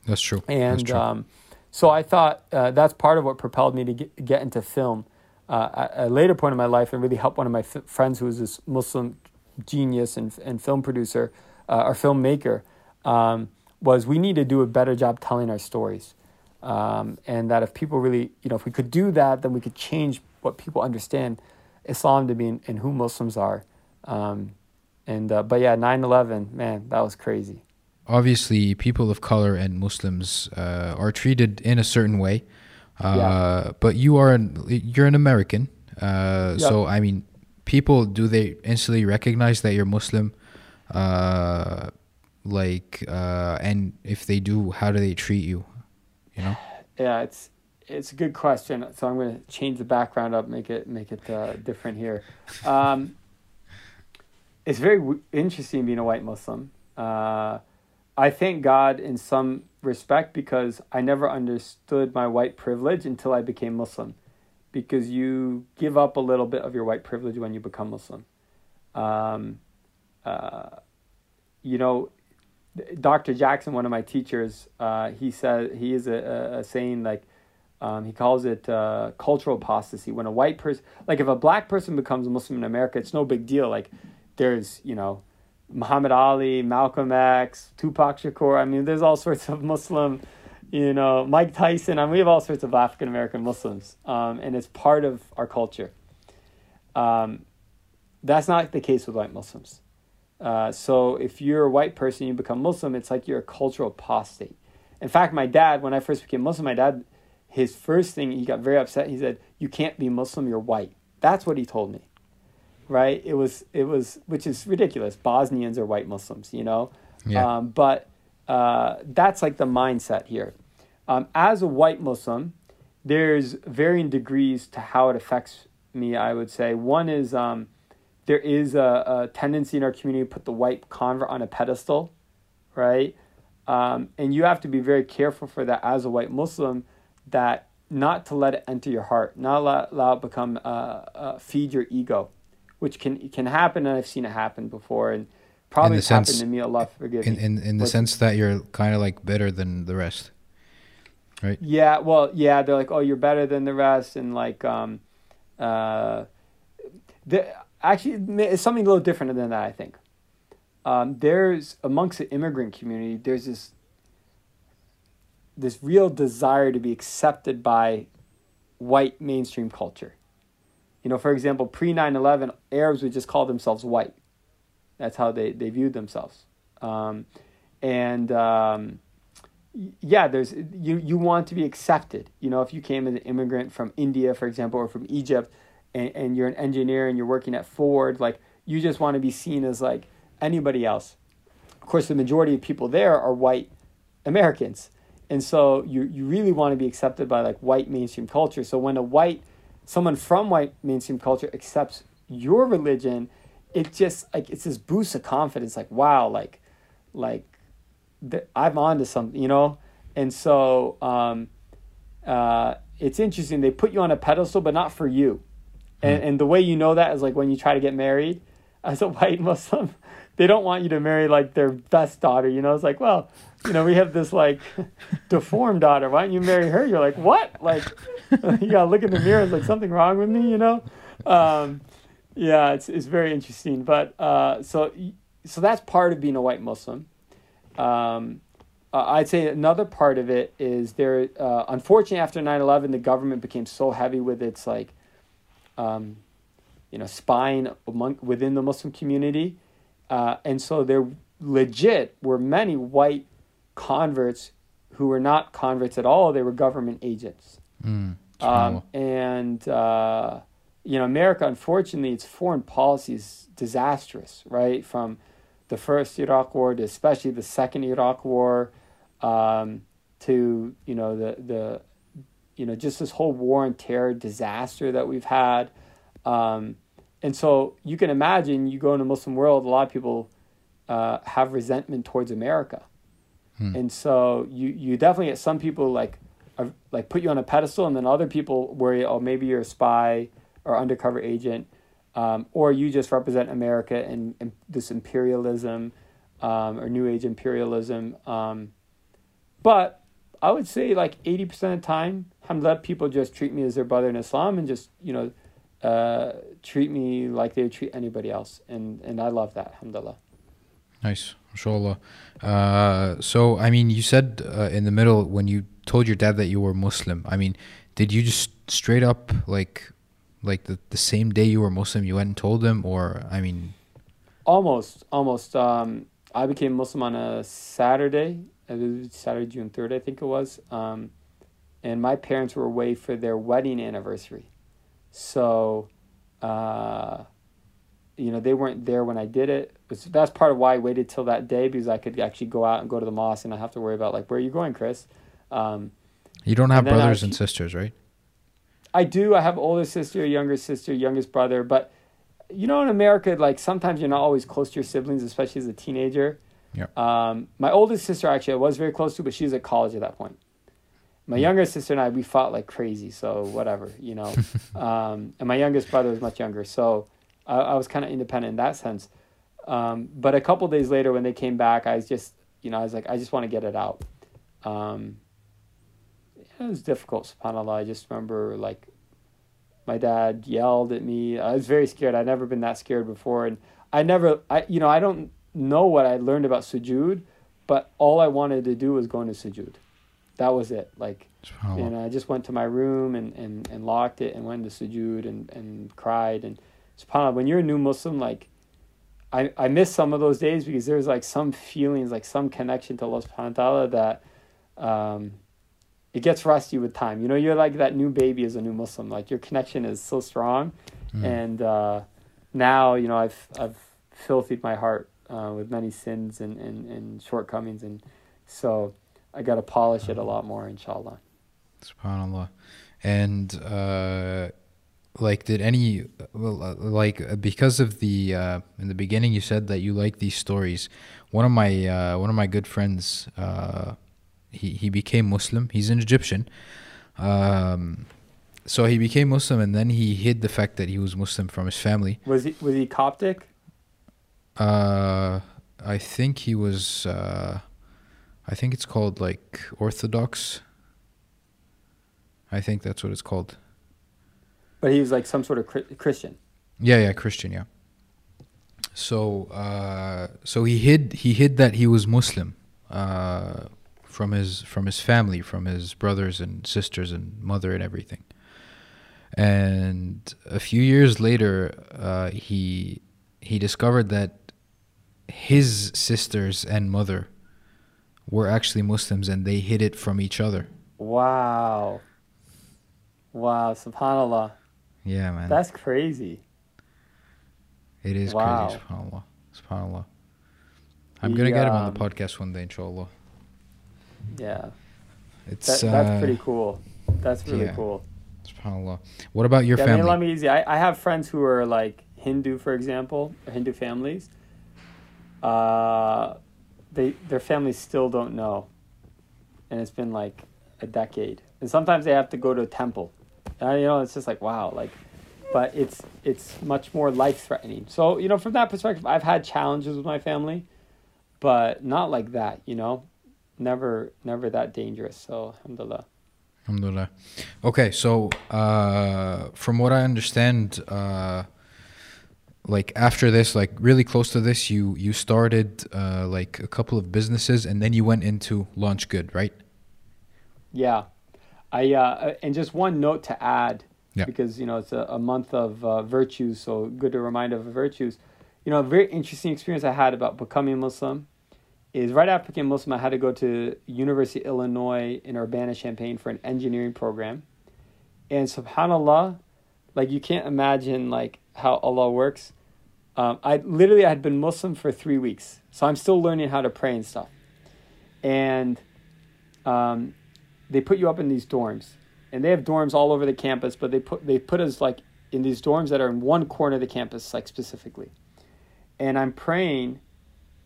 That's true. And that's true. Um, so I thought uh, that's part of what propelled me to get, get into film uh, at a later point in my life and really help one of my f- friends who was this Muslim genius and, and film producer uh, or filmmaker um, was we need to do a better job telling our stories. Um, and that if people really, you know, if we could do that, then we could change what people understand Islam to be and, and who Muslims are. Um, and uh, but yeah, 9/11, man, that was crazy. Obviously, people of color and Muslims uh, are treated in a certain way. Uh, yeah. But you are an you're an American, uh, yep. so I mean, people do they instantly recognize that you're Muslim? Uh, like, uh, and if they do, how do they treat you? You know? Yeah, it's it's a good question. So I'm going to change the background up, make it make it uh, different here. Um, it's very w- interesting being a white Muslim. Uh, I thank God in some respect because I never understood my white privilege until I became Muslim. Because you give up a little bit of your white privilege when you become Muslim. Um, uh, you know, Dr. Jackson, one of my teachers, uh, he said he is a, a, saying like um, he calls it uh, cultural apostasy. When a white person, like if a black person becomes Muslim in America, it's no big deal. Like there's you know Muhammad Ali, Malcolm X, Tupac Shakur. I mean, there's all sorts of Muslim, you know, Mike Tyson. I mean, we have all sorts of African American Muslims, um, and it's part of our culture. Um, that's not the case with white Muslims. Uh, so if you're a white person, you become Muslim, it's like you're a cultural apostate. In fact, my dad, when I first became Muslim, my dad, his first thing, he got very upset. He said, "You can't be Muslim. You're white." That's what he told me right? It was it was which is ridiculous. Bosnians are white Muslims, you know. Yeah. Um, but uh, that's like the mindset here. Um, as a white Muslim, there's varying degrees to how it affects me. I would say one is um, there is a, a, tendency in our community to put the white convert on a pedestal, right? Um, and you have to be very careful for that as a white Muslim that not to let it enter your heart, not allow, allow it become uh, uh, feed your ego, which can can happen, and I've seen it happen before, and probably sense- happened to me. Allah forgive In me. in, in the What's- sense that you're kind of like better than the rest. Right? Yeah, well, yeah, they're like, oh, you're better than the rest, and like, um, uh, the actually it's something a little different than that. I think um, there's amongst the immigrant community, there's this this real desire to be accepted by white mainstream culture. You know, for example, pre 9-11, Arabs would just call themselves white. That's how they, they viewed themselves. Um, and um, yeah, there's you you want to be accepted. You know, if you came as an immigrant from India, for example, or from Egypt, and, and you're an engineer and you're working at Ford, like you just want to be seen as like anybody else. Of course, the majority of people there are white Americans, and so you you really want to be accepted by like white mainstream culture. So when a white someone from white mainstream culture accepts your religion, it just like it's this boost of confidence. Like wow, like like th- I'm on to something, you know? And so um, uh, it's interesting. They put you on a pedestal, but not for you. And, and the way you know that is like when you try to get married as a white Muslim, they don't want you to marry like their best daughter. You know, it's like, well, you know, we have this like deformed daughter. Why don't you marry her? You're like, what? Like, you gotta look in the mirror. It's like something wrong with me, you know? Um, yeah, it's, it's very interesting. But uh, so, so that's part of being a white Muslim. Um, uh, I'd say another part of it is there. Uh, unfortunately, after 9-11, the government became so heavy with its like, um, you know, spying among within the Muslim community, uh, and so there legit were many white converts who were not converts at all. They were government agents. Mm, Um, and uh, you know, America, unfortunately, its foreign policy is disastrous. Right from the first Iraq War to especially the second Iraq War, um, to you know the the you know just this whole war and terror disaster that we've had. Um, and so you can imagine you go in the Muslim world, a lot of people uh, have resentment towards America. Hmm. And so you, you definitely get some people like are, like put you on a pedestal, and then other people worry, oh, maybe you're a spy or undercover agent, um, or you just represent America and, and this imperialism um, or New Age imperialism. Um, but I would say like 80% of the time, alhamdulillah, people just treat me as their brother in Islam and just, you know, uh, treat me like they would treat anybody else. And, and I love that, alhamdulillah. Nice, mashallah. Uh, so, I mean, you said uh, in the middle when you told your dad that you were Muslim. I mean, did you just straight up like, like the, the same day you were Muslim, you went and told him, or I mean, Almost, almost. Um, I became Muslim on a Saturday, Saturday, June 3rd, I think it was. Um, and my parents were away for their wedding anniversary. So, uh, you know, they weren't there when I did it. That's part of why I waited till that day because I could actually go out and go to the mosque and not have to worry about, like, where are you going, Chris? Um, you don't have And then I brothers and sisters, right? I do. I have older sister, younger sister, youngest brother. But you know, in America, like sometimes you're not always close to your siblings, especially as a teenager. Yeah. Um, my oldest sister actually I was very close to, but she was at college at that point. My Hmm. younger sister and I we fought like crazy, so whatever, you know. um, and my youngest brother was much younger, so I, I was kind of independent in that sense. Um, but a couple days later, when they came back, I was just, you know, I was like, I just want to get it out. Um, it was difficult, subhanAllah. I just remember like my dad yelled at me. I was very scared. I'd never been that scared before. And I never, I, you know, I don't know what I learned about sujood, but all I wanted to do was go into sujood. That was it. Like, and I just went to my room and, and, and locked it and went into sujood and, and cried. And subhanAllah, when you're a new Muslim, like, I, I miss some of those days because there's like some feelings, like some connection to Allah subhanahu wa ta'ala that, um, it gets rusty with time. You know, you're like that new baby as a new Muslim. Like your connection is so strong, Mm. and uh, now you know I've I've filthied my heart uh, with many sins and, and, and shortcomings, and so I got to polish it a lot more, inshallah. Subhanallah. And uh, like, did any uh, like uh, because of the uh, in the beginning you said that you like these stories. One of my uh, one of my good friends, uh, he he became Muslim. He's an Egyptian, Um, so he became Muslim, and then he hid the fact that he was Muslim from his family. Was he was he Coptic? Uh, I think he was. Uh, I think it's called like Orthodox. I think that's what it's called. But he was like some sort of Christian. Yeah, yeah, Christian, yeah. So, uh, so he hid he hid that he was Muslim, uh, from his from his family, from his brothers and sisters and mother and everything. And a few years later, uh, he he discovered that his sisters and mother were actually Muslims, and they hid it from each other. Wow. Wow, subhanallah. Yeah, man. That's crazy. It is Wow. crazy, subhanAllah. SubhanAllah. I'm gonna get him on the um, podcast one day, inshallah. Yeah. It's That, that's uh, pretty cool. That's really yeah. cool. subhanAllah. What about your yeah, family? I mean, let me easy. I, I have friends who are like Hindu, for example, Hindu families. Uh, they their families still don't know, and it's been like a decade. And sometimes they have to go to a temple. And, you know, it's just like wow, like, but it's it's much more life threatening. So you know, from that perspective, I've had challenges with my family, but not like that. You know, never never that dangerous. So alhamdulillah. Alhamdulillah. Okay, so uh, from what I understand, uh, like after this, like really close to this, you you started uh, like a couple of businesses, and then you went into Launch Good, right? Yeah, I uh, and just one note to add, Yeah. because you know it's a, a month of uh, virtues, so good to remind of virtues. You know, a very interesting experience I had about becoming Muslim is right after becoming Muslim, I had to go to University of Illinois in Urbana, Champaign for an engineering program, and Subhanallah, like you can't imagine like how Allah works. Um, I literally I had been Muslim for three weeks, so I'm still learning how to pray and stuff, and um, they put you up in these dorms and they have dorms all over the campus but they put they put us like in these dorms that are in one corner of the campus like specifically. And i'm praying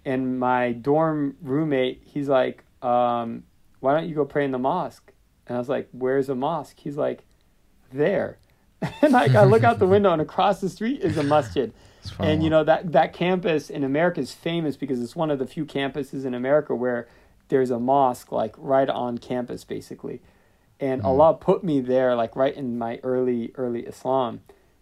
and my dorm roommate he's like um, why don't you go pray in the mosque? And i was like where's a mosque? He's like there. And like i look out the window and across the street is a masjid. And you know that that campus in America is famous because it's one of the few campuses in America where there's a mosque like right on campus basically. And Mhm. Allah put me there like right in my early early Islam.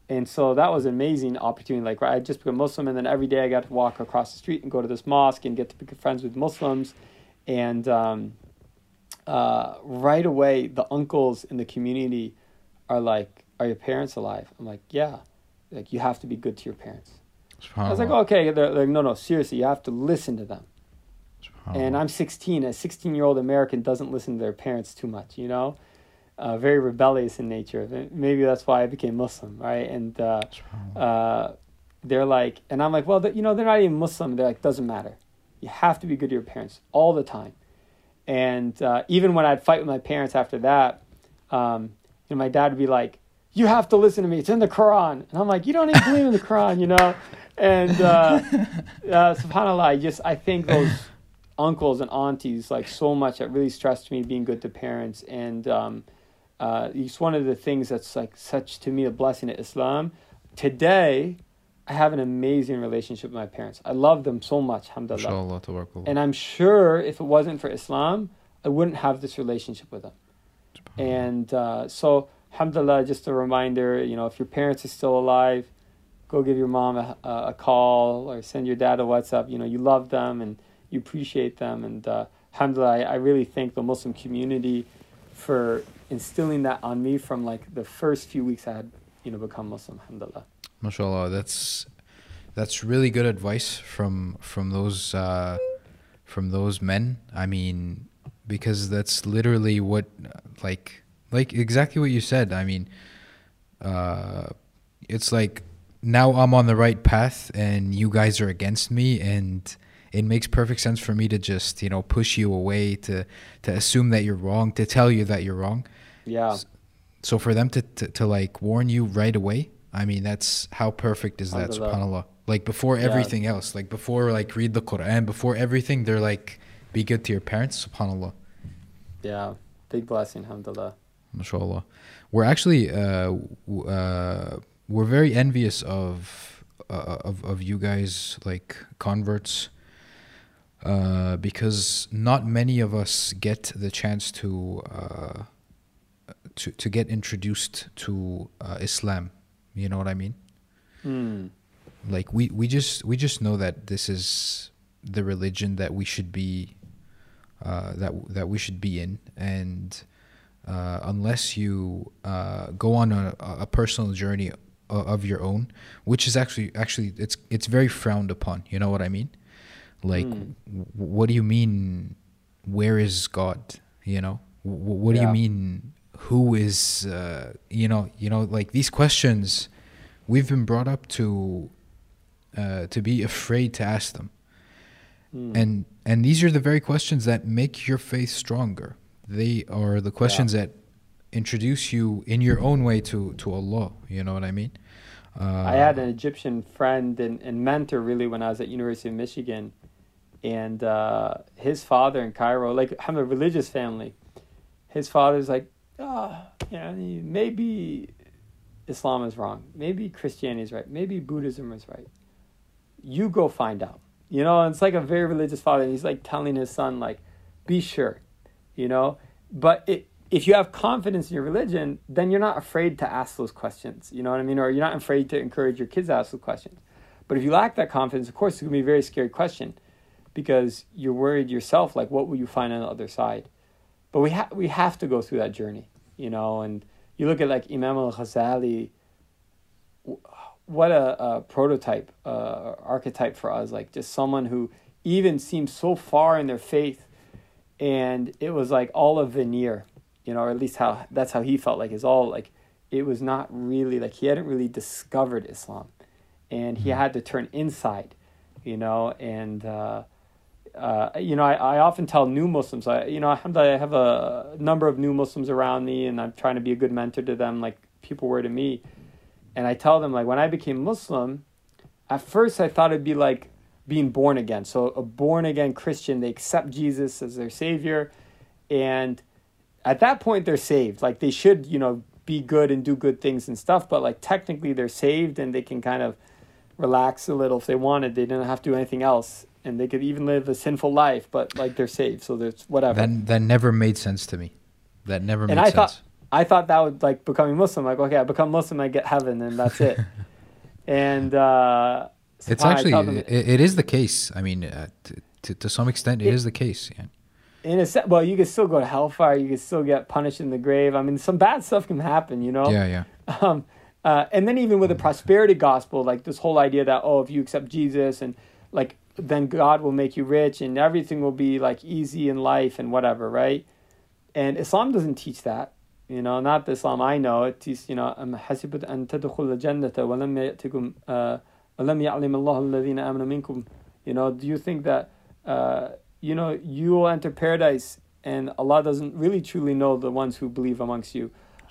And so that was an amazing opportunity. Like I just became Muslim and then every day I got to walk across the street and go to this mosque and get to be friends with Muslims. And um, uh, right away the uncles in the community are like, Are your parents alive? I'm like, Yeah. Like you have to be good to your parents. I was like, okay. They're like, no, no, seriously, you have to listen to them. And I'm 16. A 16 year old American doesn't listen to their parents too much, you know? Uh, very rebellious in nature. Maybe that's why I became Muslim, right? And uh, uh, they're like, and I'm like, well, you know, they're not even Muslim. They're like, doesn't matter. You have to be good to your parents all the time. And uh, even when I'd fight with my parents after that, um, you know, my dad would be like, you have to listen to me. It's in the Quran. And I'm like, you don't even believe in the Quran, you know? And uh, uh, subhanAllah, I just, I think those uncles and aunties like so much that really stressed me being good to parents. And um, uh, it's one of the things that's like such to me a blessing at Islam. Today, I have an amazing relationship with my parents. I love them so much, alhamdulillah. And I'm sure if it wasn't for Islam, I wouldn't have this relationship with them. And uh, so, alhamdulillah, just a reminder, you know, if your parents are still alive, go give your mom a, a call or send your dad a WhatsApp. You know, you love them and you appreciate them. And uh, alhamdulillah, I, I really thank the Muslim community for instilling that on me from like the first few weeks I had, you know, become Muslim, alhamdulillah. Mashallah, that's that's really good advice from from those uh, from those men. I mean, because that's literally what like like exactly what you said. I mean, uh, it's like now I'm on the right path, and you guys are against me, and it makes perfect sense for me to just you know push you away to to assume that you're wrong, to tell you that you're wrong. Yeah. So for them to, to, to like warn you right away, I mean that's how perfect is that subhanallah. Like before Yeah. everything else, like before like read the Quran, before everything, they're like be good to your parents, subhanallah. Yeah. Big blessing, alhamdulillah. mashallah. We're actually uh, uh, we're very envious of uh, of of you guys like converts uh, because not many of us get the chance to uh, to to get introduced to uh, Islam. You know what I mean? Hmm. Like we we just we just know that this is the religion that we should be uh, that that we should be in, and uh, unless you uh, go on a, a personal journey of your own, which is actually actually it's it's very frowned upon. You know what I mean? Like, Mm. w- what do you mean? Where is God? You know, w- what do you mean? Who is? Uh, you know, you know, like these questions, we've been brought up to uh, to be afraid to ask them Hmm. and and these are the very questions that make your faith stronger they are the questions that introduce you in your own way to to allah you know what i mean uh, I had an Egyptian friend and, and mentor really when I was at University of Michigan, and uh, his father in Cairo, like I'm a religious family. His father's like, ah, oh, yeah, maybe Islam is wrong, maybe Christianity is right, maybe Buddhism is right. You go find out. You know, and it's like a very religious father, and he's like telling his son, like, be sure, you know. But it, if you have confidence in your religion, then you're not afraid to ask those questions. You know what I mean? Or you're not afraid to encourage your kids to ask those questions. But if you lack that confidence, of course, it's going to be a very scary question because you're worried yourself, like, what will you find on the other side? But we, ha- we have to go through that journey, you know. And you look at like Imam al Ghazali, what a, a prototype, uh, archetype for us, like just someone who even seemed so far in their faith. And it was like all a veneer you know, or at least how that's how he felt like it's all like it was not really like he hadn't really discovered Islam, and he had to turn inside, you know, and uh, uh, you know I, I often tell new Muslims I you know alhamdulillah I have a number of new Muslims around me and I'm trying to be a good mentor to them like people were to me, and I tell them like when I became Muslim, at first I thought it'd be like being born again, so a born again Christian they accept Jesus as their savior, and at that point they're saved. Like they should you know be good and do good things and stuff but like technically they're saved and they can kind of relax a little if they wanted. They didn't have to do anything else and they could even live a sinful life but like they're saved so there's whatever. That that never made sense to me. That never made and i sense. thought i thought that would like becoming muslim like okay i become muslim i get heaven and that's it. And uh it's actually them- it, it is the case. I mean uh, to, to, to some extent it It- is the case yeah. In a sense, well, you can still go to hellfire. You can still get punished in the grave. I mean, some bad stuff can happen, you know. yeah yeah. Um, uh, and then even with the prosperity gospel, like this whole idea that oh, if you accept Jesus and like then God will make you rich and everything will be like easy in life and whatever, right? And Islam doesn't teach that. You know, not the Islam I know. It teaches, you know, أم حسبت أن تدخل الجنة ولم يأتكم uh, ألم يعلم الله الذين آمنوا منكم. You know, do you think that uh, you know you will enter paradise and Allah doesn't really truly know the ones who believe amongst you?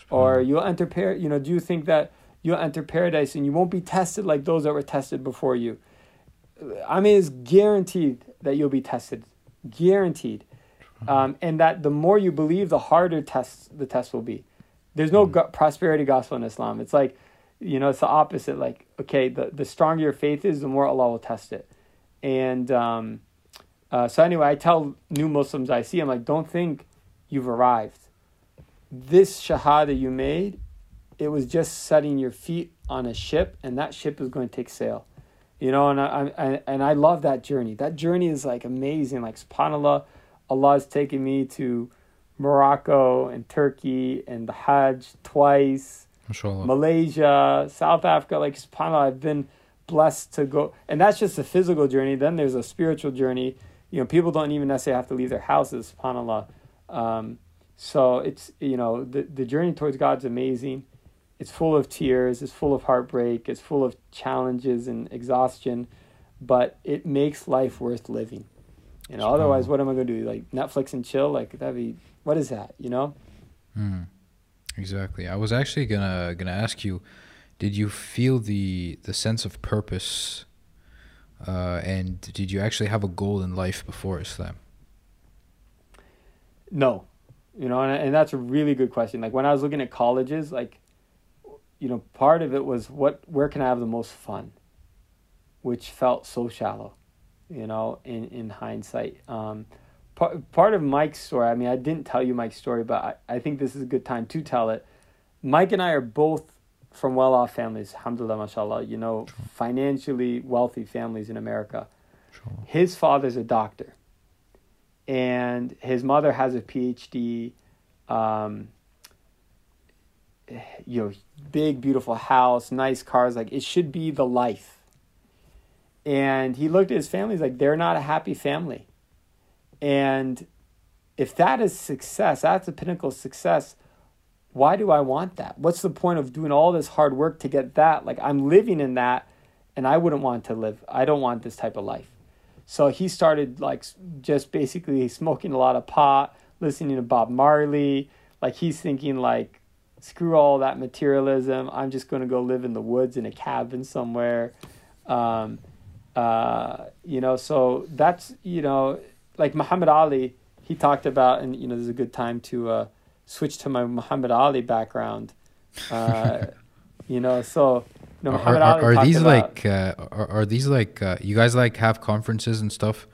Or you'll enter par- you know, do you think that you'll enter paradise and you won't be tested like those that were tested before you? I mean, it's guaranteed that you'll be tested, guaranteed, um, and that the more you believe, the harder tests the test will be. There's no go- prosperity gospel in Islam. It's like, you know, it's the opposite. Like, okay, the the stronger your faith is, the more Allah will test it, and um, uh, so anyway, I tell new Muslims I see, I'm like, don't think you've arrived. This shahada you made, it was just setting your feet on a ship, and that ship is going to take sail. You know, and I, I and I love that journey. That journey is like amazing. Like Subhanallah, Allah has taken me to Morocco and Turkey and the Hajj twice. Mashallah. Malaysia, South Africa, like Subhanallah, I've been blessed to go, and that's just a physical journey. Then there's a spiritual journey. You know, people don't even necessarily have to leave their houses. Subhanallah. Um, so it's you know the the journey towards God's amazing. It's full of tears. It's full of heartbreak. It's full of challenges and exhaustion, but it makes life worth living. You know, otherwise, what am I going to do? Like Netflix and chill? Like that'd be what is that? You know? Mm, exactly. I was actually gonna gonna ask you, did you feel the the sense of purpose, uh, and did you actually have a goal in life before Islam? No, You know, and, and that's a really good question. Like when I was looking at colleges, like, you know, part of it was what, where can I have the most fun? Which felt so shallow, you know, in, in hindsight. Um, part, part of Mike's story, I mean, I didn't tell you Mike's story, but I, I think this is a good time to tell it. Mike and I are both from well off families, alhamdulillah, mashallah, you know, sure. financially wealthy families in America. Sure. His father's a doctor, and his mother has a PhD. Um, you know, big, beautiful house, nice cars. Like, it should be the life. And he looked at his family, he's like, they're not a happy family. And if that is success, that's a pinnacle of success why do I want that? What's the point of doing all this hard work to get that? Like I'm living in that and I wouldn't want to live. I don't want this type of life. So he started like just basically smoking a lot of pot, listening to Bob Marley. Like he's thinking like screw all that materialism. I'm just going to go live in the woods in a cabin somewhere. Um, uh, you know, so that's, you know, like Muhammad Ali, he talked about, and, you know, there's a good time to, uh, switch to my Muhammad Ali background. Uh, you know, so you know, are, are, are these about, like uh, are, are these like uh, you guys like have conferences and stuff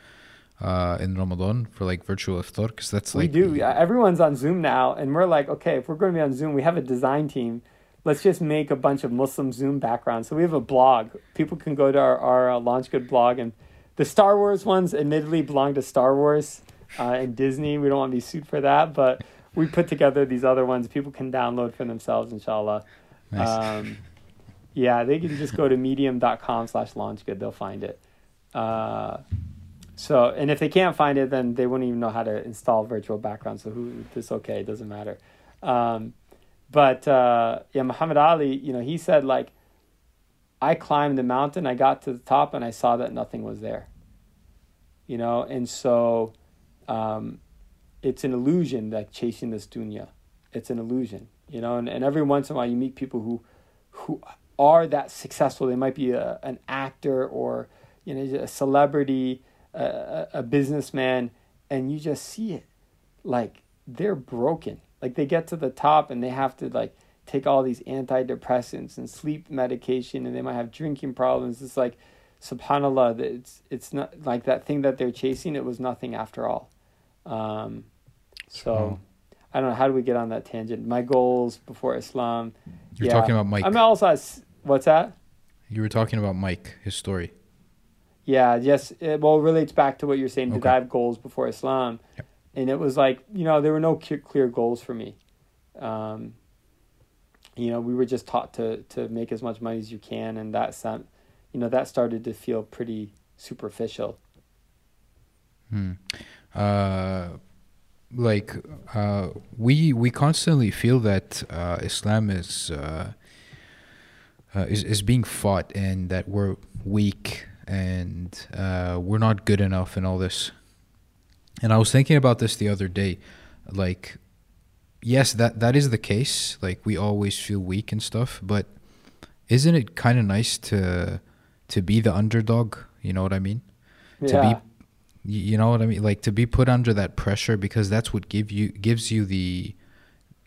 uh, in Ramadan for like virtual iftar? Because that's like we do. Yeah, everyone's on Zoom now, and we're like, okay, if we're going to be on Zoom, we have a design team. Let's just make a bunch of Muslim Zoom backgrounds. So we have a blog. People can go to our our uh, Launch Good blog, and the Star Wars ones admittedly belong to Star Wars uh, and Disney. We don't want to be sued for that, but we put together these other ones people can download for themselves, inshallah. Nice. Um, yeah, they can just go to medium.com slash launchgood. They'll find it. Uh, so, and if they can't find it, then they wouldn't even know how to install virtual background. So who, it's okay. It doesn't matter. Um, but, uh, yeah, Muhammad Ali, you know, he said like, I climbed the mountain, I got to the top and I saw that nothing was there. You know, and so, um, it's an illusion that chasing this dunya. It's an illusion, you know. And, and every once in a while, you meet people who, who are that successful. They might be a, an actor or you know a celebrity, a, a businessman, and you just see it, like they're broken. Like they get to the top and they have to like take all these antidepressants and sleep medication, and they might have drinking problems. It's like, subhanallah, it's it's not like that thing that they're chasing. It was nothing after all. Um, so I don't know how do we get on that tangent. My goals before Islam. You're yeah. talking about Mike. I'm also what's that? You were talking about Mike, his story. Yeah, yes. It, well, it relates back to what you're saying. Okay. Did I have goals before Islam? Yep. And it was like you know there were no clear goals for me. Um, you know, we were just taught to to make as much money as you can, and that sent, you know, that started to feel pretty superficial. Hmm. Uh, like uh, we we constantly feel that uh, Islam is, uh, uh, is is being fought and that we're weak and uh, we're not good enough and all this. And I was thinking about this the other day, like, yes, that that is the case. Like we always feel weak and stuff, but isn't it kind of nice to to be the underdog? You know what I mean? Yeah. To be you know what I mean? Like to be put under that pressure because that's what give you gives you the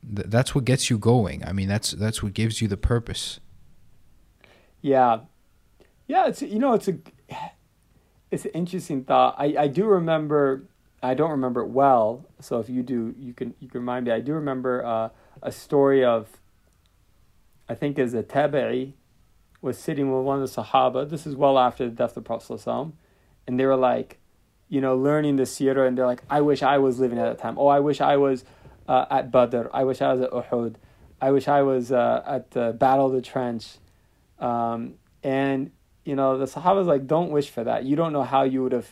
that's what gets you going. I mean, that's that's what gives you the purpose. Yeah. Yeah, it's you know, it's a it's an interesting thought. I I do remember I don't remember it well, so if you do, you can you can remind me. I do remember uh, a story of I think as a tabi'i was sitting with one of the Sahaba. This is well after the death of the Prophet and they were like, you know, learning the seerah, and they're like, I wish I was living at that time. Oh, I wish I was uh, at Badr. I wish I was at Uhud. I wish I was uh, at the Battle of the Trench. Um, and, you know, the Sahaba's like, don't wish for that. You don't know how you would have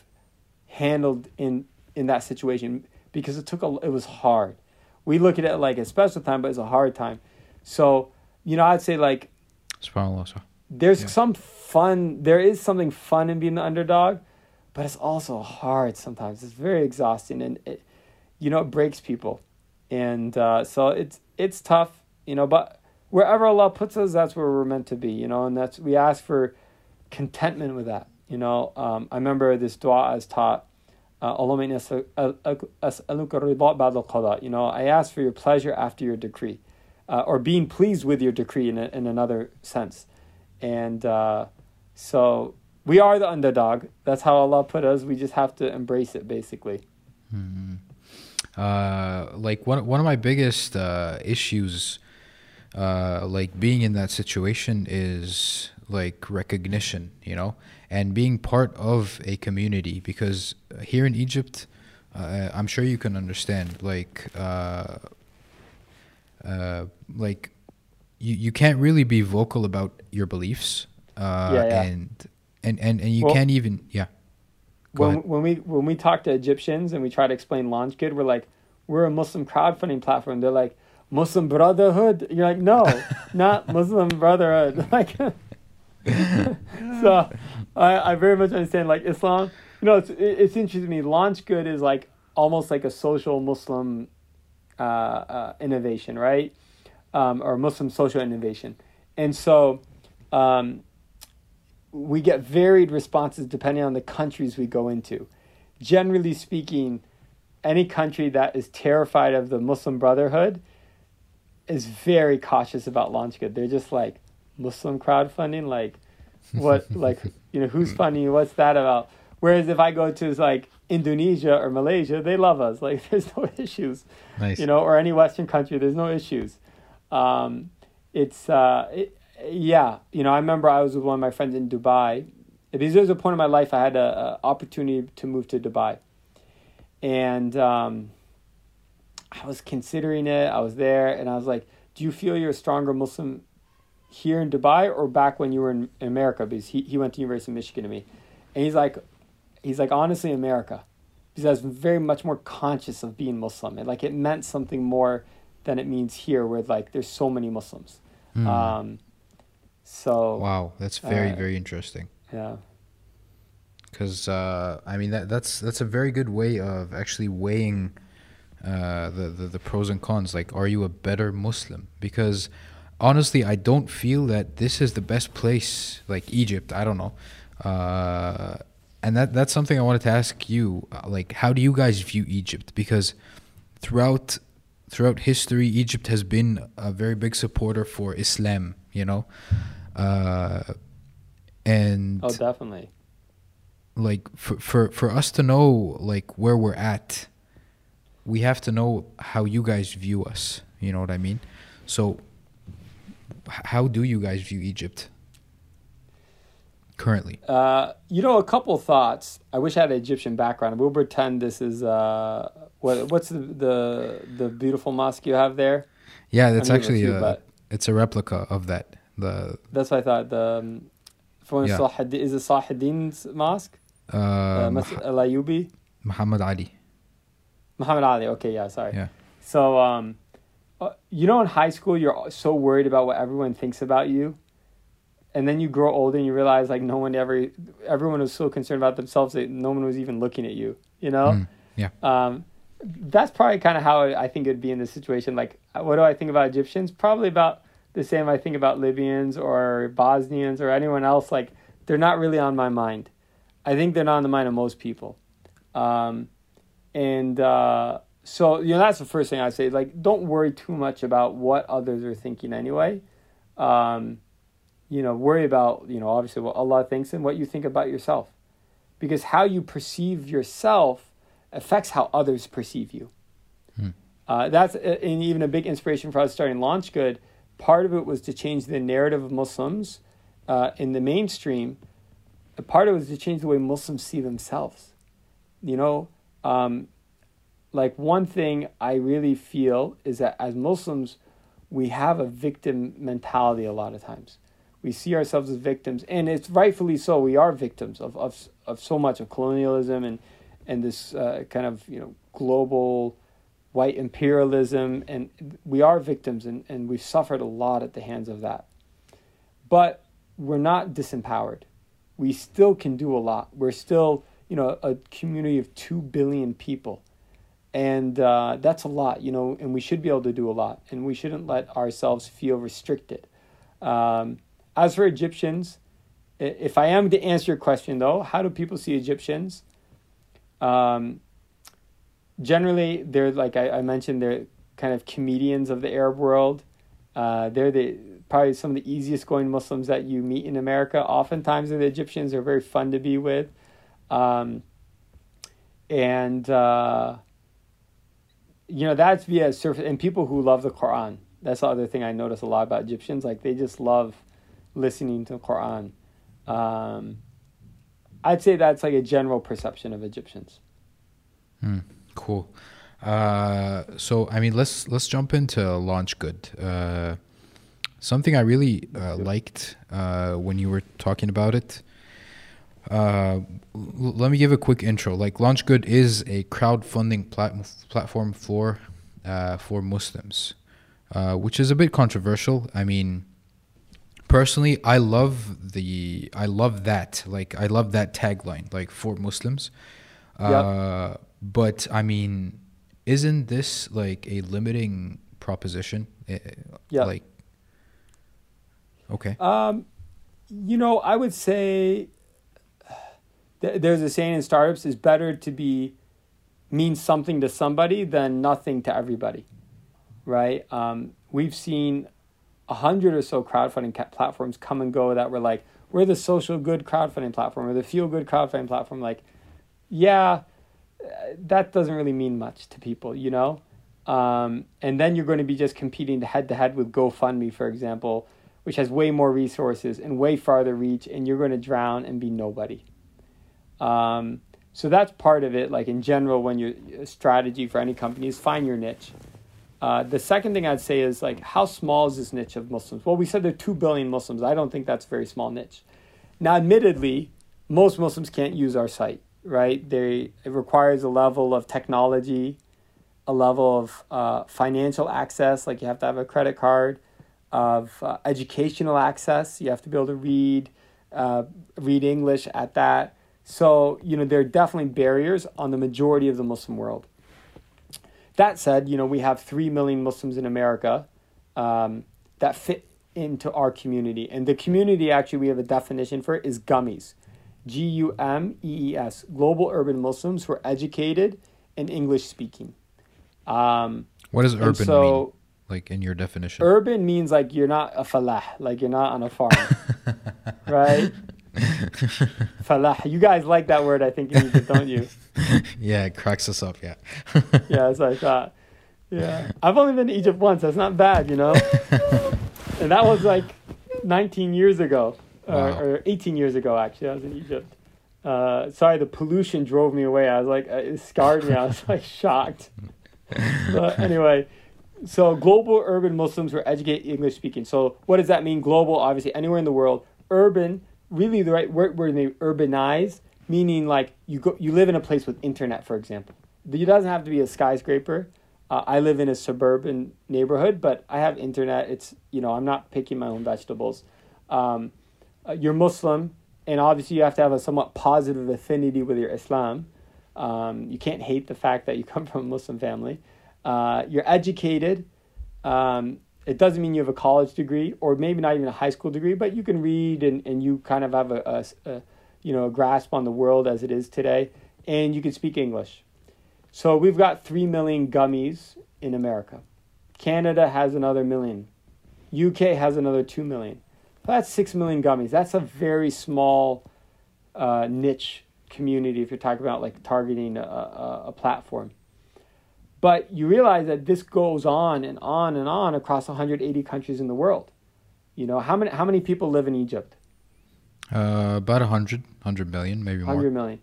handled in, in that situation because it took a, it was hard. We look at it like a special time, but it's a hard time. So, you know, I'd say like, there's yeah. some fun, there is something fun in being the underdog but it's also hard sometimes. It's very exhausting, and it, you know, it breaks people, and uh, so it's it's tough, you know. But wherever Allah puts us, that's where we're meant to be, you know, and that's we ask for contentment with that. You know, um, I remember this dua I was taught. Uh, you know, I ask for your pleasure after your decree, uh, or being pleased with your decree in, a, in another sense. And uh, so we are the underdog. That's how Allah put us. We just have to embrace it, basically. Mm-hmm. Uh, like one one of my biggest uh, issues, uh, like being in that situation, is like recognition. You know, and being part of a community because here in Egypt, uh, I'm sure you can understand like uh, uh, like you you can't really be vocal about your beliefs uh, yeah, yeah. and and and and you well, can't even yeah. Go when ahead. when we when we talk to Egyptians and we try to explain LaunchGood, we're like we're a Muslim crowdfunding platform. They're like Muslim Brotherhood. You're like no, not Muslim Brotherhood. Like so I, I very much understand like Islam. You know, it's it's interesting to me. Launch Good is like almost like a social Muslim uh, uh, innovation, right? Um, or Muslim social innovation, and so um, we get varied responses depending on the countries we go into. Generally speaking, any country that is terrified of the Muslim Brotherhood is very cautious about launch good. They're just like Muslim crowdfunding, like what like you know who's funny what's that about? Whereas if i go to like indonesia or malaysia they love us. Like there's no issues nice. you know or any western country there's no issues. Um, it's uh, it, yeah you know i remember i was with one of my friends in dubai. Because there was a point in my life i had a, a opportunity to move to dubai. And um, i was considering it. I was there and i was like do you feel you're a stronger muslim here in Dubai or back when you were in America? Because he, he went to University of Michigan to me, and he's like, he's like honestly America, because I was very much more conscious of being Muslim, and like it meant something more than it means here, where like there's so many Muslims. Mm. Um, so wow, that's very uh, very interesting. Yeah. Because uh, I mean that that's that's a very good way of actually weighing uh, the, the the pros and cons. Like, are you a better Muslim? Because honestly, I don't feel that this is the best place, like Egypt. I don't know. Uh, and that that's something I wanted to ask you. Uh, like, how do you guys view Egypt? Because throughout throughout history, Egypt has been a very big supporter for Islam. You know, uh, and oh, definitely. Like for for for us to know like where we're at, we have to know how you guys view us. You know what I mean? So how do you guys view Egypt currently? Uh, you know, a couple thoughts. I wish I had an Egyptian background. We'll pretend this is uh, what what's the, the the beautiful mosque you have there? Yeah, that's actually a, a it's a replica of that. The that's what I thought. The um, yeah. is it Salahuddin's mosque? Uh, uh Al Ayubi. Muhammad Ali. Muhammad Ali. Okay, yeah, sorry. Yeah. So um, uh, you know, in high school, you're so worried about what everyone thinks about you. And then you grow older and you realize like no one ever, everyone was so concerned about themselves that no one was even looking at you, you know? Mm, yeah. Um, that's probably kind of how I think it'd be in this situation. Like, what do I think about Egyptians? Probably about the same I think about Libyans or Bosnians or anyone else. Like, they're not really on my mind. I think they're not on the mind of most people. Um, and, uh, so you know that's the first thing I say. Like, don't worry too much about what others are thinking anyway. Um, you know, worry about you know obviously what Allah thinks and what you think about yourself, because how you perceive yourself affects how others perceive you. Hmm. Uh, that's a, and even a big inspiration for us starting Launch Good. Part of it was to change the narrative of Muslims uh, in the mainstream. A part of it was to change the way Muslims see themselves. You know, um, like one thing I really feel is that as Muslims, we have a victim mentality a lot of times. We see ourselves as victims, and it's rightfully so. We are victims of, of, of so much of colonialism and, and this uh, kind of you know global white imperialism, and we are victims, and, and we've suffered a lot at the hands of that. But we're not disempowered. We still can do a lot. We're still, you know, a community of two billion people and uh, that's a lot, you know, and we should be able to do a lot, and we shouldn't let ourselves feel restricted. Um, as for Egyptians, if I am to answer your question though, how do people see Egyptians? Um, generally, they're like I, I mentioned, they're kind of comedians of the Arab world. Uh, they're the probably some of the easiest going Muslims that you meet in America. Oftentimes, the Egyptians are very fun to be with, um, and uh, you know that's via surface and people who love the Quran. That's the other thing I notice a lot about Egyptians. Like they just love listening to the Quran. Um, I'd say that's like a general perception of Egyptians. Hmm, cool. Uh, so I mean, let's let's jump into Launch Good. Uh, something I really uh, liked uh, when you were talking about it. Uh, l- let me give a quick intro. Like LaunchGood is a crowdfunding plat- platform for uh, for Muslims, uh, which is a bit controversial. I mean, personally, I love the I love that. Like I love that tagline, like for Muslims. Uh, But I mean, isn't this like a limiting proposition? Eh, eh, Yeah. Like, okay. Um, you know, I would say th- there's a saying in startups: "It's better to be mean something to somebody than nothing to everybody." Right? Um, we've seen a hundred or so crowdfunding ca- platforms come and go that were like, "We're the social good crowdfunding platform," or the feel good crowdfunding platform. Like, yeah, uh, that doesn't really mean much to people, you know. Um, and then you're going to be just competing head to head with GoFundMe, for example, which has way more resources and way farther reach, and you're going to drown and be nobody. Um, so that's part of it. Like in general, when your strategy for any company is find your niche. Uh, the second thing I'd say is like, how small is this niche of Muslims? Well, we said there are two billion Muslims. I don't think that's a very small niche. Now, admittedly, most Muslims can't use our site, right? They it requires a level of technology, a level of uh, financial access, like you have to have a credit card, of uh, educational access. You have to be able to read, uh, read English at that. So you know there are definitely barriers on the majority of the Muslim world. That said, you know we have three million Muslims in America um, that fit into our community, and the community actually we have a definition for it is gummies, G U M E E S, global urban Muslims who are educated and English speaking. Um, What does urban so mean? Like in your definition? urban means like you're not a falah, like you're not on a farm, right? falah. You guys like that word, I think, in Egypt, don't you? yeah, it cracks us up. Yeah. Yeah, that's what I thought. Yeah, I've only been to Egypt once. That's not bad, you know. and that was like 19 years ago, or, Wow. or 18 years ago. Actually, I was in Egypt. Uh, sorry, the pollution drove me away. I was like, uh, it scarred me. I was like shocked. but anyway, so global urban Muslims were educated English speaking. So what does that mean? Global, obviously, anywhere in the world. Urban, really the right word word they urbanize, meaning like you go, you live in a place with internet, for example. It doesn't have to be a skyscraper. Uh, I live in a suburban neighborhood, but I have internet. It's you know I'm not picking my own vegetables. Um, uh, you're Muslim, and obviously you have to have a somewhat positive affinity with your Islam. Um, you can't hate the fact that you come from a Muslim family. Uh, you're educated. Um, it doesn't mean you have a college degree or maybe not even a high school degree, but you can read and, and you kind of have a, a, a you know a grasp on the world as it is today, and you can speak English. So we've got three million gummies in America. Canada has another million. UK has another two million. That's six million gummies. That's a very small uh, niche community if you're talking about like targeting a, a, a platform. But you realize that this goes on and on and on across 180 countries in the world. You know, how many how many people live in Egypt? Uh, about 100, 100 million, maybe more. 100 million.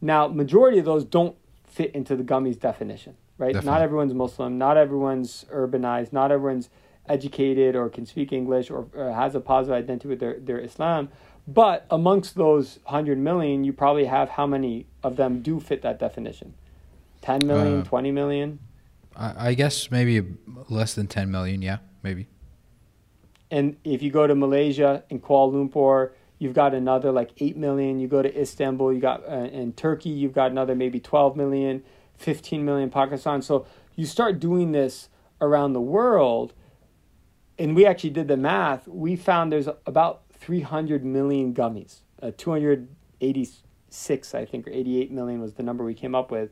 Now, majority of those don't fit into the gummies definition, right? Not everyone's Muslim, not everyone's urbanized, not everyone's educated or can speak English or, or has a positive identity with their, their Islam. But amongst those 100 million, you probably have how many of them do fit that definition? 10 million, Uh, 20 million? I, I guess maybe less than 10 million. Yeah, maybe. And if you go to Malaysia and Kuala Lumpur, you've got another like 8 million. You go to Istanbul, you got uh, in Turkey, you've got another maybe 12 million, 15 million Pakistan. So you start doing this around the world and we actually did the math. We found there's about 300 million gummies, uh, 280 86, I think, or 88 million was the number we came up with.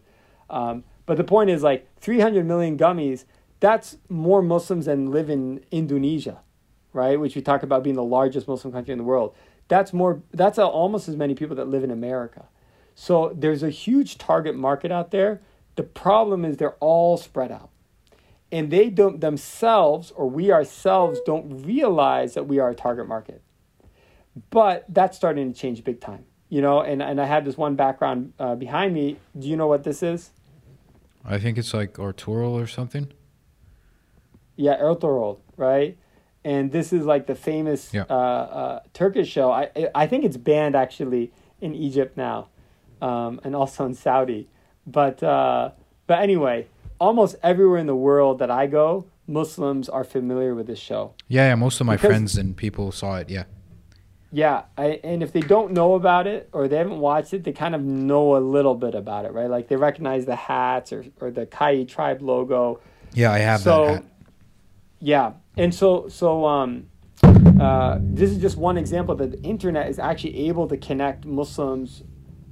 Um, but the point is like 300 million gummies, that's more Muslims than live in Indonesia, right? Which we talk about being the largest Muslim country in the world. That's more, that's almost as many people that live in America. So there's a huge target market out there. The problem is they're all spread out. And they don't themselves, or we ourselves, don't realize that we are a target market. But that's starting to change big time. You know, and, and I have this one background uh, behind me. Do you know what this is? I think it's like Ertugrul or something. Yeah, Ertugrul, right? And this is like the famous yeah. uh, uh, Turkish show. I I think it's banned actually in Egypt now, um, and also in Saudi. But uh, but anyway, almost everywhere in the world that I go, Muslims are familiar with this show. Yeah, yeah. Most of my because, friends and people saw it. Yeah. Yeah, I, and if they don't know about it or they haven't watched it, they kind of know a little bit about it, right? Like they recognize the hats or, or the Kai tribe logo. Yeah, I have so, that hat. Yeah, and so so um, uh, this is just one example that the internet is actually able to connect Muslims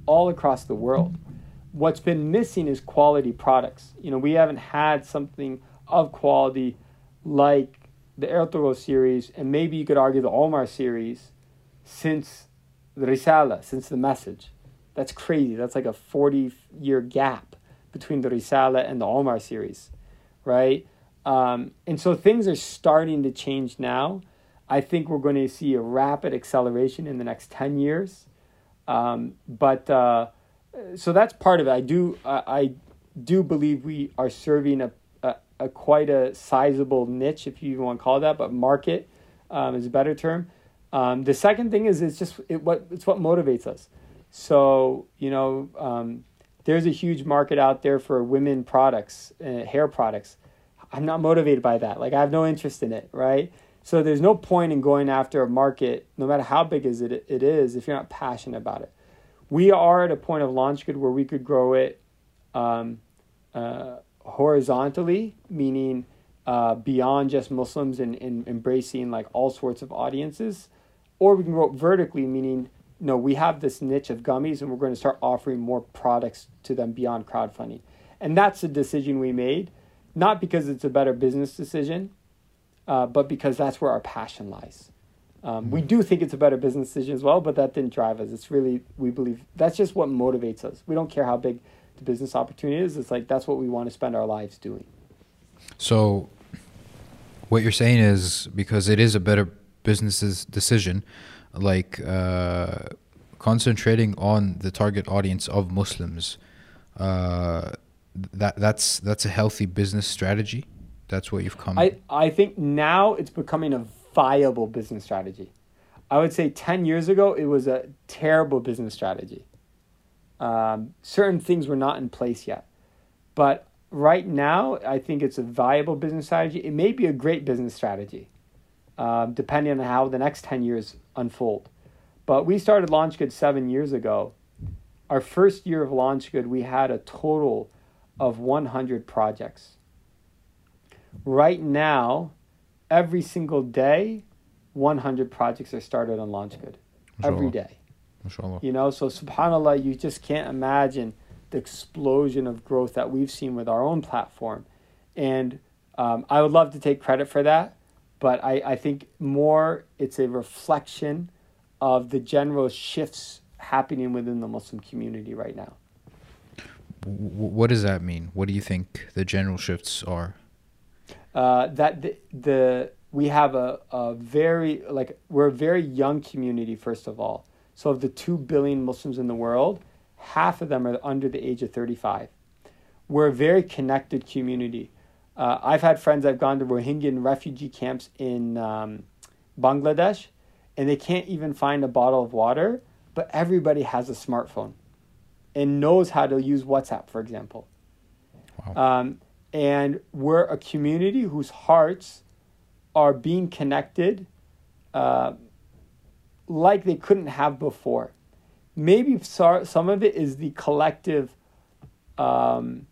all across the world. What's been missing is quality products. You know, we haven't had something of quality like the Ertugrul series, and maybe you could argue the Omar series since the Risala, since the message. That's crazy. That's like a 40 year gap between the Risala and the Omar series, right? Um, and so things are starting to change now. I think we're going to see a rapid acceleration in the next 10 years. Um, but uh, so that's part of it. I do, I, I do believe we are serving a, a, a, quite a sizable niche, if you even want to call it that, but market um, is a better term. Um, the second thing is it's just it, what it's what motivates us. So you know, um, there's a huge market out there for women products, uh, hair products. I'm not motivated by that. Like I have no interest in it, right? So there's no point in going after a market, no matter how big is it it is, if you're not passionate about it. We are at a point of LaunchGood where we could grow it um, uh, horizontally, meaning uh, beyond just Muslims and, and embracing like all sorts of audiences or we can grow vertically, meaning no, we have this niche of gummies and we're going to start offering more products to them beyond crowdfunding. And that's a decision we made, not because it's a better business decision, uh, but because that's where our passion lies. Um, we do think it's a better business decision as well, but that didn't drive us. It's really, we believe that's just what motivates us. We don't care how big the business opportunity is. It's like that's what we want to spend our lives doing. So, what you're saying is because it is a better business's decision, like uh, concentrating on the target audience of Muslims. Uh, that that's that's a healthy business strategy. That's what you've come. I I think now it's becoming a viable business strategy. I would say ten years ago it was a terrible business strategy. Um, certain things were not in place yet, but right now I think it's a viable business strategy. It may be a great business strategy um, depending on how the next 10 years unfold. But we started LaunchGood seven years ago. Our first year of LaunchGood, we had a total of 100 projects. Right now, every single day, 100 projects are started on LaunchGood. Every day. You know, so subhanAllah, you just can't imagine the explosion of growth that we've seen with our own platform. And um, I would love to take credit for that but I, I think more it's a reflection of the general shifts happening within the Muslim community right now. What does that mean? What do you think the general shifts are? Uh, that the, the we have a, a very like we're a very young community first of all. So of the two billion Muslims in the world, half of them are under the age of thirty five. We're a very connected community. Uh, I've had friends I've gone to Rohingya refugee camps in um, Bangladesh, and they can't even find a bottle of water, but everybody has a smartphone and knows how to use WhatsApp, for example. Wow. Um, and we're a community whose hearts are being connected uh, like they couldn't have before. Maybe some of it is the collective. Um,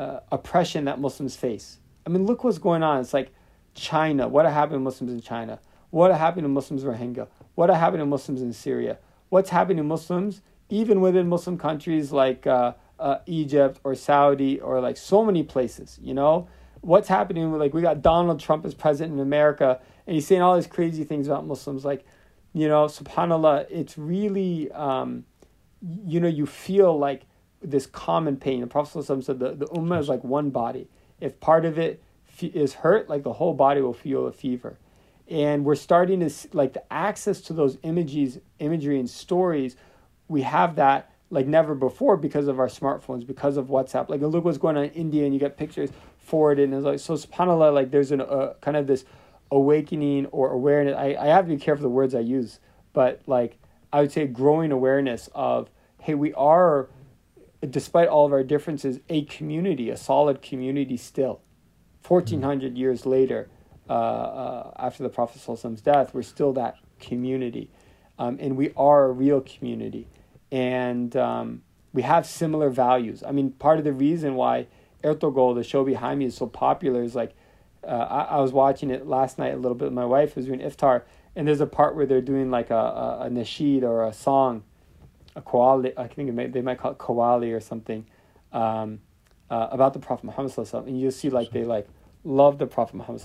uh, oppression that Muslims face. I mean, look what's going on. It's like China. What happened to Muslims in China? What happened to Muslims in Rohingya? What happened to Muslims in Syria? What's happening to Muslims even within Muslim countries like uh, uh, Egypt or Saudi or like so many places, you know, what's happening? Like we got Donald Trump as president in America, and he's saying all these crazy things about Muslims. Like, you know, Subhanallah, it's really, um, you know, you feel like this common pain. The Prophet said the, the ummah is like one body. If part of it is hurt, like the whole body will feel a fever. And we're starting to see, like the access to those images, imagery and stories. We have that like never before because of our smartphones, because of WhatsApp. Like look what's going on in India, and you get pictures forwarded, and it's like so. Subhanallah, like there's an uh, kind of this awakening or awareness. I I have to be careful the words I use, but like I would say growing awareness of hey, we are, despite all of our differences, a community, a solid community still. 1400 years later, uh, uh, after the Prophet's death, we're still that community. Um, and we are a real community. And um, we have similar values. I mean, part of the reason why Ertugrul, the show behind me, is so popular is like, uh, I, I, was watching it last night a little bit. My wife was doing iftar, and there's a part where they're doing like a, a, a nasheed or a song, a qawwali, I think may, they might call it qawwali or something. Um, uh, about the Prophet Muhammad and you see like they like love the Prophet Muhammad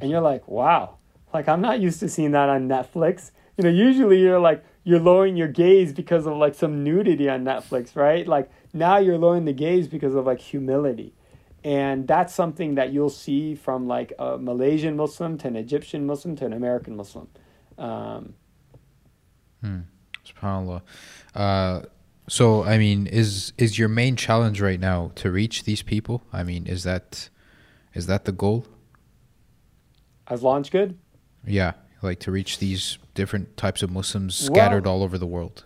and you're like, wow, like I'm not used to seeing that on Netflix. You know, usually you're like you're lowering your gaze because of like some nudity on Netflix, right? Like now you're lowering the gaze because of like humility. And that's something that you'll see from like a Malaysian Muslim to an Egyptian Muslim to an American Muslim. Um, hmm. SubhanAllah. Uh, so I mean, is is your main challenge right now to reach these people? I mean, is that is that the goal? As launch good? Yeah, like to reach these different types of Muslims scattered well, all over the world.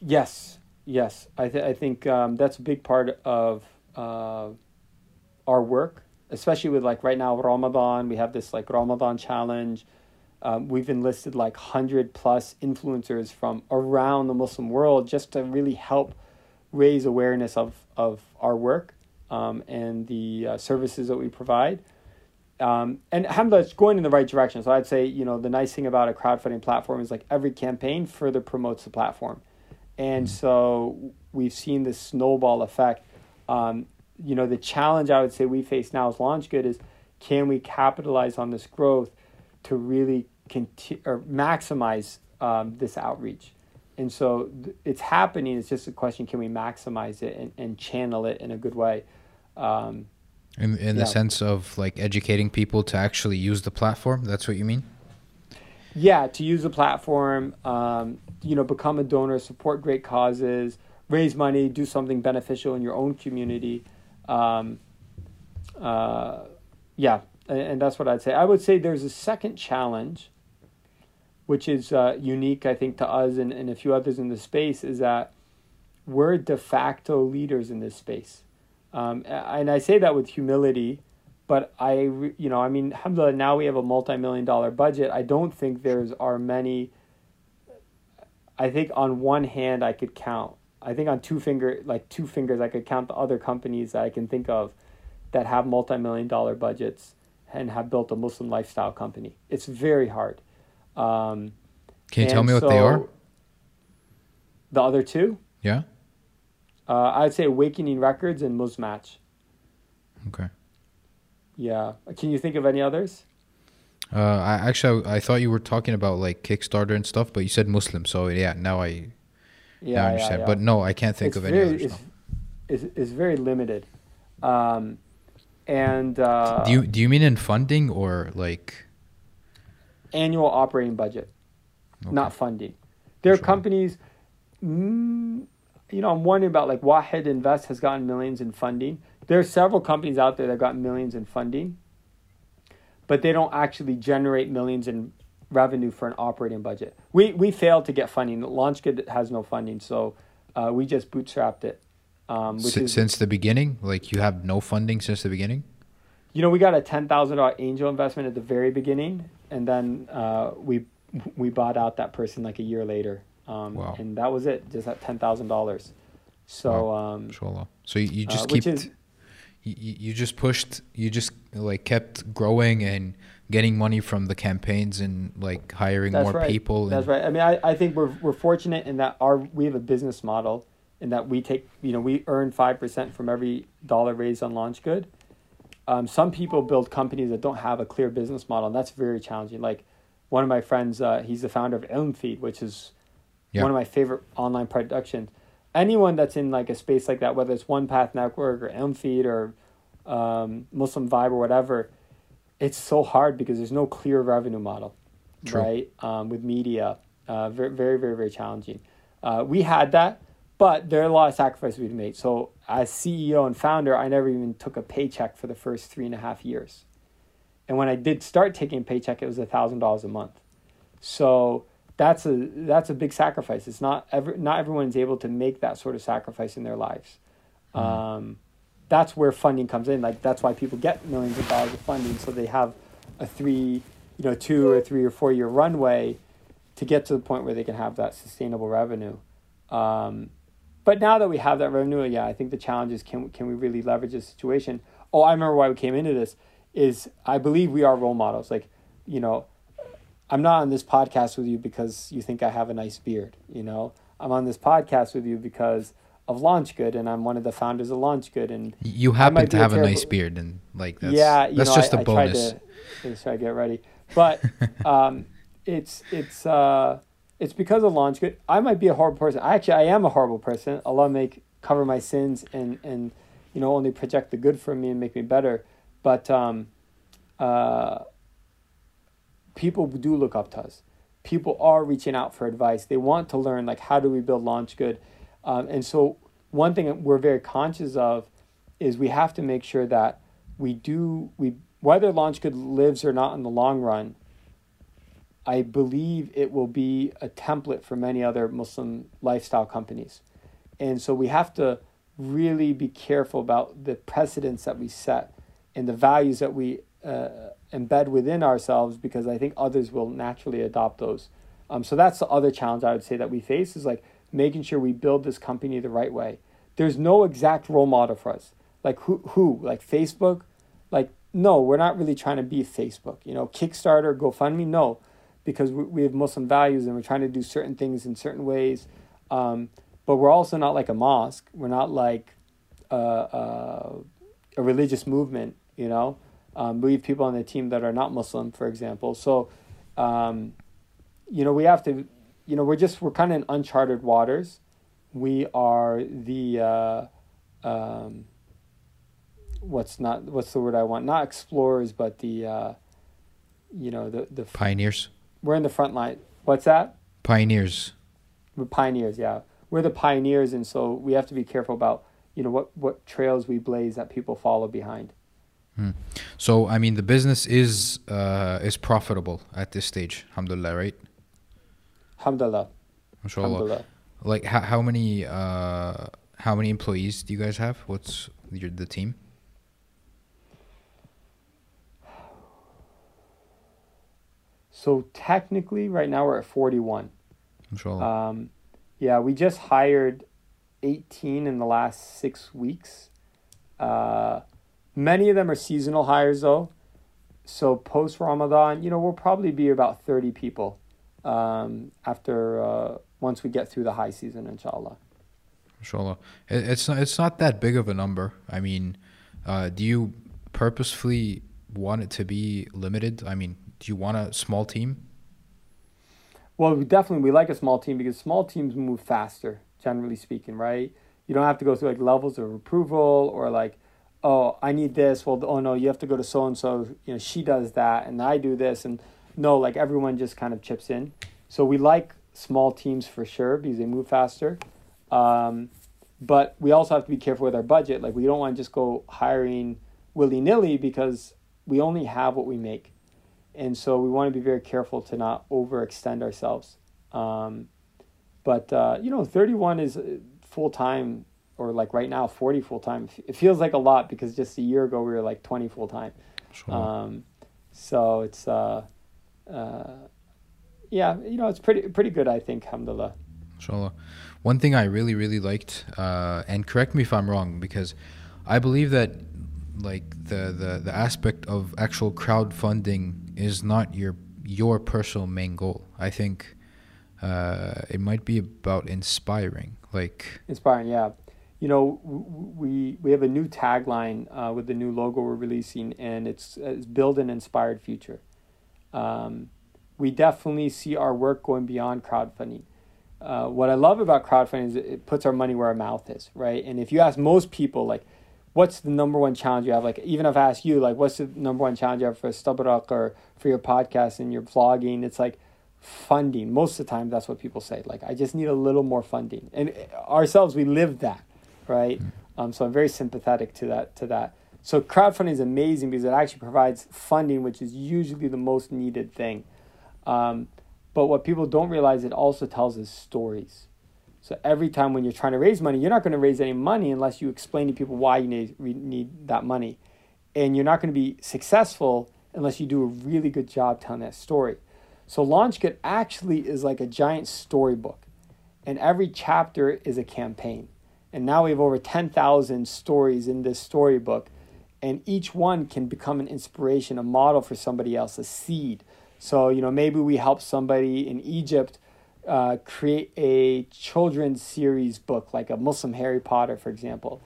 Yes, yes. I th- I think um, that's a big part of uh, our work, especially with like right now Ramadan. We have this like Ramadan challenge. Um, we've enlisted like 100 plus influencers from around the Muslim world just to really help raise awareness of, of our work um, and the uh, services that we provide. Um, and alhamdulillah, it's going in the right direction. So I'd say, you know, the nice thing about a crowdfunding platform is like every campaign further promotes the platform. And mm. so we've seen this snowball effect. Um, you know, the challenge I would say we face now as LaunchGood is can we capitalize on this growth to really continue or maximize um, this outreach. And so th- it's happening. It's just a question: Can we maximize it and, and channel it in a good way? Um, in in yeah. the sense of like educating people to actually use the platform. That's what you mean. Yeah, to use the platform, um, you know, become a donor, support great causes, raise money, do something beneficial in your own community. Um, uh, yeah, and, that's what I'd say. I would say there's a second challenge which is uh, unique, I think, to us and, and a few others in the space, is that we're de facto leaders in this space. Um, and I say that with humility, but I, you know, I mean, alhamdulillah, now we have a multi million dollar budget. I don't think there's are many. I think on one hand, I could count. I think on two finger, like two fingers, I could count the other companies that I can think of that have multi million dollar budgets and have built a Muslim lifestyle company. It's very hard. Um, Can you tell me what they are? The other two? Yeah. Uh, I'd say Awakening Records and Muzmatch. Okay. Yeah. Can you think of any others? Uh, I actually I thought you were talking about like Kickstarter and stuff, but you said Muslim, so yeah. Now I, yeah, now I understand. Yeah, yeah. But no, I can't think it's of very, any others. It's, it's, it's, very limited, um, and uh, do you do you mean in funding or like? annual operating budget, okay. not funding. There are sure. companies, mm, you know, I'm wondering about like Wahed Invest has gotten millions in funding. There are several companies out there that got millions in funding, but they don't actually generate millions in revenue for an operating budget. We we failed to get funding. LaunchGood has no funding, so uh, we just bootstrapped it. Um, S- is, since the beginning, like you have no funding since the beginning. You know, we got a ten thousand dollar angel investment at the very beginning, and then uh, we we bought out that person like a year later. Um, wow. And that was it, just at ten thousand dollars. So wow. um, so you, you uh, just uh, keep is, you, you just pushed you just like kept growing and getting money from the campaigns and like hiring That's more right. people That's right. I mean, I, I think we're we're fortunate in that our we have a business model in that we take you know we earn five percent from every dollar raised on launch good. Um, some people build companies that don't have a clear business model, and that's very challenging. Like one of my friends, uh, he's the founder of IlmFeed, which is Yeah. one of my favorite online productions. Anyone that's in like a space like that, whether it's One Path Network or IlmFeed or um, Muslim Vibe or whatever, it's so hard because there's no clear revenue model, True. right? Um, with media, uh, very, very, very, very challenging. Uh, we had that, but there are a lot of sacrifices we've made. So as CEO and founder, I never even took a paycheck for the first three and a half years. And when I did start taking a paycheck, it was a thousand dollars a month. So that's a that's a big sacrifice. It's not ever not everyone's able to make that sort of sacrifice in their lives. Um, that's where funding comes in. Like that's why people get millions of dollars of funding, so they have a three, you know, two or three or four year runway to get to the point where they can have that sustainable revenue. Um, but now that we have that revenue, yeah, I think the challenge is can can we really leverage this situation? Oh, I remember why we came into this. Is I believe we are role models. Like, you know, I'm not on this podcast with you because you think I have a nice beard. You know, I'm on this podcast with you because of LaunchGood, and I'm one of the founders of LaunchGood, and you happen to be a have a nice beard and like that's yeah, you that's know, just I a I tried bonus to, I to get ready, but um, it's it's uh, it's because of launch good. I might be a horrible person. I actually I am a horrible person. Allah make cover my sins and and you know only project the good from me and make me better. But um, uh, people do look up to us. People are reaching out for advice. They want to learn like how do we build launch good, um, and so one thing we're very conscious of is we have to make sure that we do we whether launch good lives or not in the long run. I believe it will be a template for many other Muslim lifestyle companies, and so we have to really be careful about the precedents that we set and the values that we uh, embed within ourselves because I think others will naturally adopt those. Um, so that's the other challenge I would say that we face is like making sure we build this company the right way. There's no exact role model for us. Like who who like Facebook, like no, we're not really trying to be Facebook. You know, Kickstarter, GoFundMe, no, because we, have Muslim values and we're trying to do certain things in certain ways. Um, but we're also not like a mosque. We're not like uh, uh, a religious movement. You know, um, we have people on the team that are not Muslim, for example. So, um, you know, we have to, you know, we're just we're kind of in uncharted waters. We are the uh, um, what's not what's the word I want? Not explorers, but the uh, you know the the pioneers we're in the front line. What's that? pioneers We're pioneers, yeah. We're the pioneers, and so we have to be careful about you know what what trails we blaze that people follow behind. Hmm. so i mean the business is uh is profitable at this stage alhamdulillah right Alhamdulillah. Mashallah. Alhamdulillah. like how, how many uh how many employees do you guys have what's your, the team So technically, right now we're at forty one. Mashallah. Um, yeah, we just hired 18 in the last six weeks. Uh, many of them are seasonal hires, though. So post Ramadan, you know, we'll probably be about 30 people um, after uh, once we get through the high season, inshallah. Inshallah. It's not it's not that big of a number. I mean, uh, do you purposefully want it to be limited? I mean, do you want a small team? Well, we definitely we like a small team because small teams move faster, generally speaking, right? You don't have to go through like levels of approval or like, oh, I need this. Well, oh no, you have to go to so and so. You know, she does that, and I do this, and no, like everyone just kind of chips in. So we like small teams for sure because they move faster. Um, but we also have to be careful with our budget. Like we don't want to just go hiring willy nilly because we only have what we make and so we want to be very careful to not overextend ourselves. Um, but uh, you know, thirty one is full time, or like right now, forty full time. It feels like a lot because just a year ago we were like twenty full time. Inshallah. Um, so it's uh, uh, yeah, you know, it's pretty pretty good, I think. Alhamdulillah. Inshallah. One thing I really, really liked, uh, and correct me if I'm wrong, because I believe that like the, the the aspect of actual crowdfunding is not your your personal main goal. I think uh, it might be about inspiring, like inspiring. Yeah, you know, we we have a new tagline uh, with the new logo we're releasing, and it's, it's build an inspired future. Um, we definitely see our work going beyond crowdfunding. Uh, what I love about crowdfunding is it puts our money where our mouth is, right? And if you ask most people, like, what's the number one challenge you have? Like, even if I ask you, like, what's the number one challenge you have for Stubrock or for your podcast and your vlogging? It's like funding. Most of the time, that's what people say. Like, I just need a little more funding. And ourselves, we live that, right? Mm. Um, so I'm very sympathetic to that. To that. So crowdfunding is amazing because it actually provides funding, which is usually the most needed thing. Um, but what people don't realize, it also tells us stories. So every time when you're trying to raise money, you're not going to raise any money unless you explain to people why you need, need that money. And you're not going to be successful unless you do a really good job telling that story. So Launch Good actually is like a giant storybook. And every chapter is a campaign. And now we have over 10,000 stories in this storybook. And each one can become an inspiration, a model for somebody else, a seed. So, you know, maybe we help somebody in Egypt uh, create a children's series book, like a Muslim Harry Potter, for example.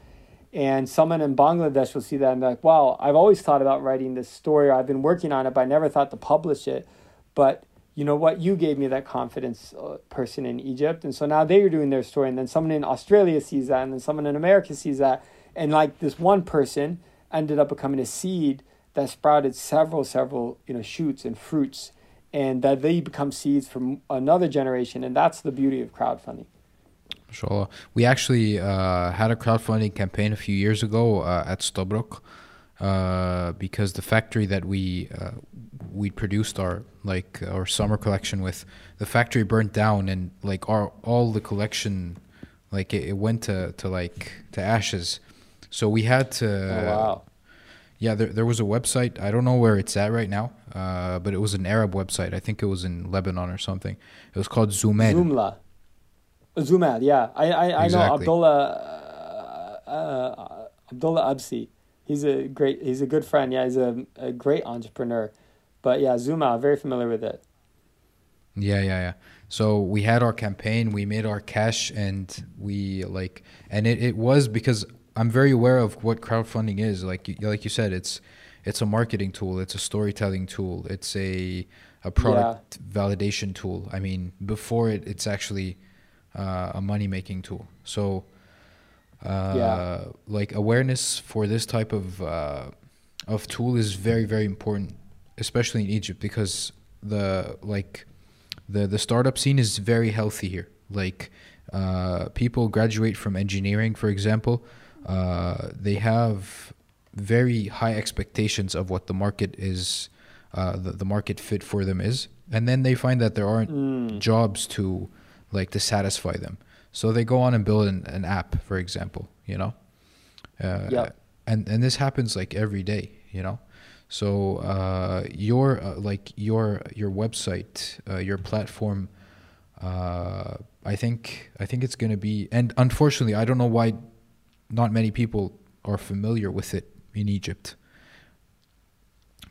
And someone in Bangladesh will see that and be like, wow, I've always thought about writing this story, or I've been working on it, but I never thought to publish it. But you know what? You gave me that confidence uh, person in Egypt. And so now they are doing their story. And then someone in Australia sees that. And then someone in America sees that. And like this one person ended up becoming a seed that sprouted several, several, you know, shoots and fruits, and that they become seeds for another generation, and that's the beauty of crowdfunding. Inshallah. We actually uh, had a crowdfunding campaign a few years ago uh, at Stubrock uh, because the factory that we uh, we produced our like our summer collection with the factory burnt down and like our all the collection like it, it went to, to like to ashes so we had to oh, wow yeah, there, there was a website. I don't know where it's at right now, uh, but it was an Arab website. I think it was in Lebanon or something. It was called Zoomaal. Zoomaal. Zoomaal, yeah. I, I, I exactly. know Abdullah uh, uh, Abdullah Absi. He's a great, he's a good friend. Yeah, he's a, a great entrepreneur. But yeah, Zoomaal, very familiar with it. Yeah, yeah, yeah. So we had our campaign, we made our cash, and we like, and it, it was because I'm very aware of what crowdfunding is. Like you, like you said, it's it's a marketing tool, it's a storytelling tool, it's a a product yeah. validation tool. I mean, before it, it's actually uh, a money making tool. So, uh, yeah. like awareness for this type of uh, of tool is very very important, especially in Egypt because the like the the startup scene is very healthy here. Like uh, people graduate from engineering, for example uh, they have very high expectations of what the market is, uh, the, the market fit for them is, and then they find that there aren't mm. jobs to like to satisfy them. So they go on and build an, an app, for example, you know. Uh, yeah. And and this happens like every day, you know. So uh, your uh, like your your website, uh, your platform. Uh, I think I think it's gonna be, and unfortunately, I don't know why not many people are familiar with it in Egypt.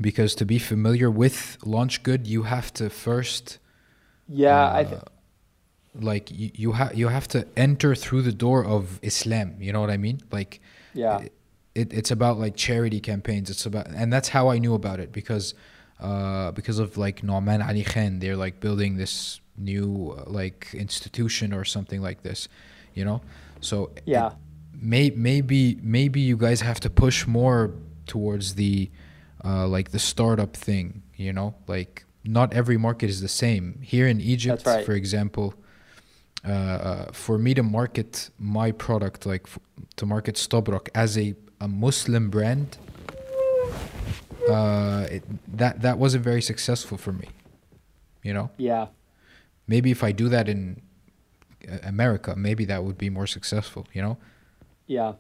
Because to be familiar with launch good, you have to first. Yeah, uh, I. Th- like you, you have you have to enter through the door of Islam. You know what I mean? Like. Yeah. It, it's about like charity campaigns. It's about and that's how I knew about it because, uh, because of like Nouman Ali Khan. They're like building this new uh, like institution or something like this, you know. So yeah. It, may, maybe maybe you guys have to push more towards the uh, like the startup thing you know? Like not every market is the same. Here in egypt right. for example uh, uh, for me to market my product like f- to market Stubrock as a, a muslim brand uh, it, that that wasn't very successful for me you know? Yeah. Maybe if i do that in uh, america maybe that would be more successful you know yeah.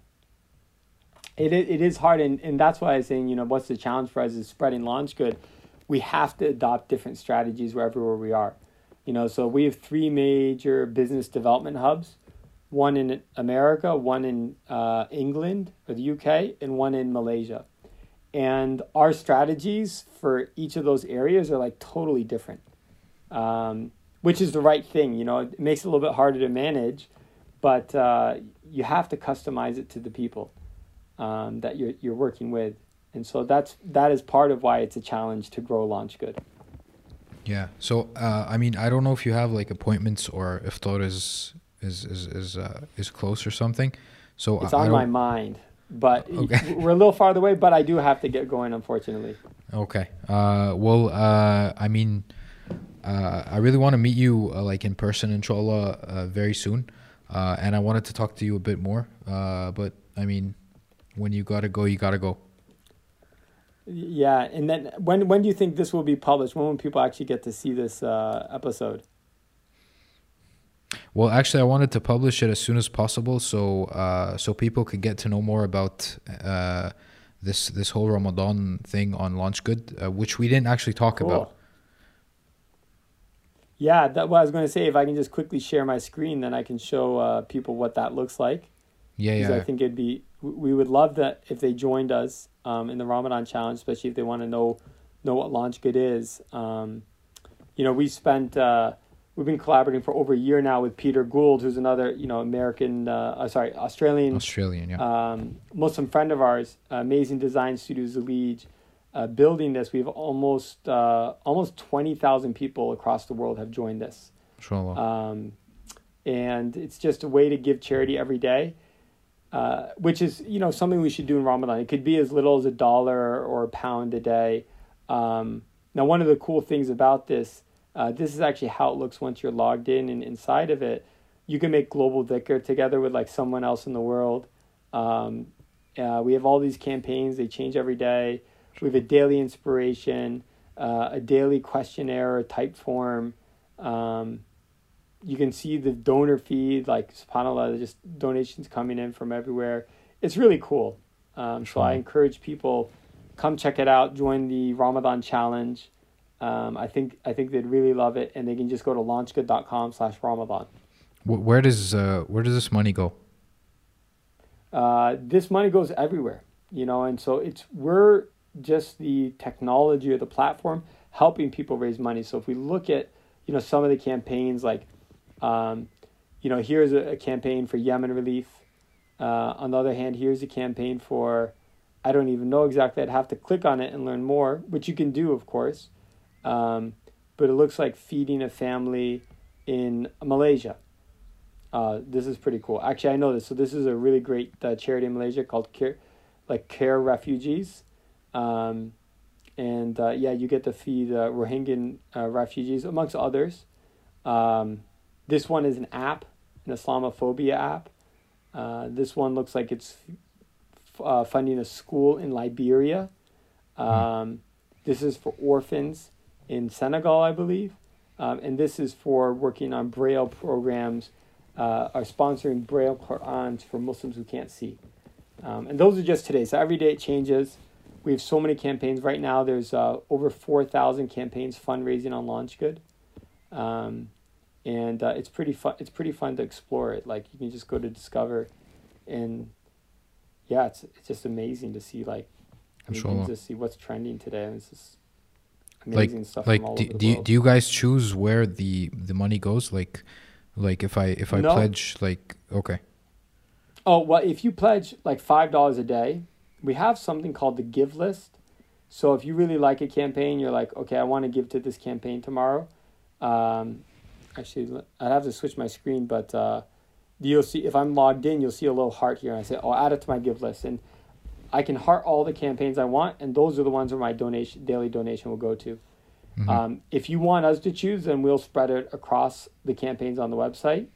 It, it is hard, and, and that's why I'm saying, you know, what's the challenge for us is spreading launch good. We have to adopt different strategies wherever where we are. You know, so we have three major business development hubs. one in America, one in uh, England or the UK, and one in Malaysia. And our strategies for each of those areas are like totally different, um, which is the right thing. You know, it makes it a little bit harder to manage, but uh, you have to customize it to the people um, that you're, you're working with. And so that's that is part of why it's a challenge to grow launch good. Yeah. So uh, I mean, I don't know if you have like appointments or iftar is is is is uh, is close or something. So it's I, on I my mind, but Okay. we're a little farther away. But I do have to get going, unfortunately. Okay. Uh, well, uh, I mean, uh, I really want to meet you uh, like in person, inshallah, uh, very soon. Uh, and I wanted to talk to you a bit more. Uh, but I mean, when you gotta go, you gotta go. Yeah, and then when when do you think this will be published? When will people actually get to see this uh, episode? Well, actually, I wanted to publish it as soon as possible, so uh, so people could get to know more about uh, this this whole Ramadan thing on Launch Good, uh, which we didn't actually talk about. Yeah, that what I was going to say. If I can just quickly share my screen, then I can show uh, people what that looks like. Yeah, yeah. I think it'd be we would love that if they joined us um, in the Ramadan challenge, especially if they want to know know what Launch Good is. Um, you know, we spent uh, we've been collaborating for over a year now with Peter Gould, who's another you know American, uh, uh, sorry, Australian Australian, yeah. um, Muslim friend of ours, Amazing Design studio Zileej, uh, building this. We have almost uh, almost twenty thousand people across the world have joined this, um, and it's just a way to give charity every day, uh, which is you know something we should do in Ramadan. It could be as little as a dollar or a pound a day. Um, now, one of the cool things about this, uh, this is actually how it looks once you're logged in, and inside of it, you can make global dhikr together with like someone else in the world. Um, uh, we have all these campaigns; they change every day. We have a daily inspiration, uh, a daily questionnaire or type form. Um, you can see the donor feed, like subhanallah, just donations coming in from everywhere. It's really cool. Um, so I encourage encourage people come check it out. Join the Ramadan challenge. Um, I think I think they'd really love it, and they can just go to launchgood.com slash Ramadan. Where does uh, where does this money go? uh, this money goes everywhere, you know, and so it's we're just the technology or the platform helping people raise money. So if we look at, you know, some of the campaigns like, um, you know, here's a, campaign for Yemen relief. Uh, on the other hand, here's a campaign for, I don't even know exactly. I'd have to click on it and learn more, which you can do, of course. Um, but it looks like feeding a family in Malaysia. Uh, this is pretty cool. Actually, I know this. So this is a really great uh, charity in Malaysia called Care, like Care Refugees, um, and uh, yeah, you get to feed uh, Rohingyan uh, refugees amongst others. Um, this one is an app, an Islamophobia app. Uh, this one looks like it's f- uh, funding a school in Liberia. Um, This is for orphans in Senegal, I believe, um, and this is for working on Braille programs uh, are sponsoring Braille Qur'ans for Muslims who can't see. Um, and those are just today. So every day it changes. We have so many campaigns right now. There's uh, over 4,000 campaigns fundraising on LaunchGood. Um, and uh, it's pretty fun. It's pretty fun to explore it. Like you can just go to Discover, and yeah, it's it's just amazing to see like, I mean, Inshallah. just see what's trending today. And it's just Like amazing stuff like from all do, do, you, do you guys choose where the the money goes? Like like if I if I No. pledge like okay Oh, well, if you pledge like $5 a day, we have something called the give list. So if you really like a campaign, you're like, okay, I want to give to this campaign tomorrow. Um, actually, I'd have to switch my screen, but uh, you'll see if I'm logged in, you'll see a little heart here. And I say, oh, add it to my give list. And I can heart all the campaigns I want, and those are the ones where my donation, daily donation will go to. Mhm. Um, if you want us to choose, then we'll spread it across the campaigns on the website.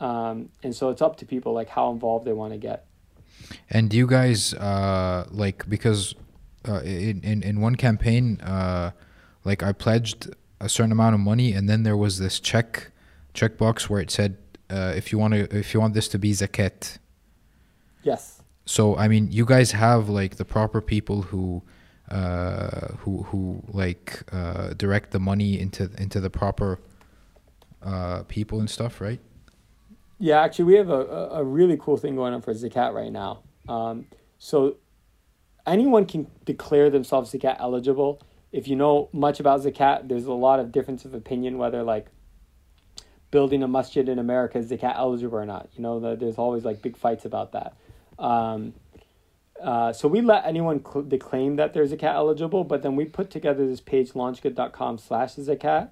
Um, and so it's up to people like how involved they want to get. And do you guys uh like because uh, in, in in one campaign uh like I pledged a certain amount of money and then there was this check checkbox where it said uh, if you want to if you want this to be zakat. Yes. So I mean you guys have like the proper people who uh who who like uh direct the money into into the proper uh people and stuff, right? Yeah, actually, we have a, a really cool thing going on for Zakat right now. Um, so anyone can declare themselves Zakat eligible. If you know much about Zakat, there's a lot of difference of opinion whether like building a masjid in America is Zakat eligible or not. You know, the, there's always like big fights about that. Um, uh, so we let anyone cl- declaim that they're Zakat eligible, but then we put together this page, launchgood.com slash Zakat,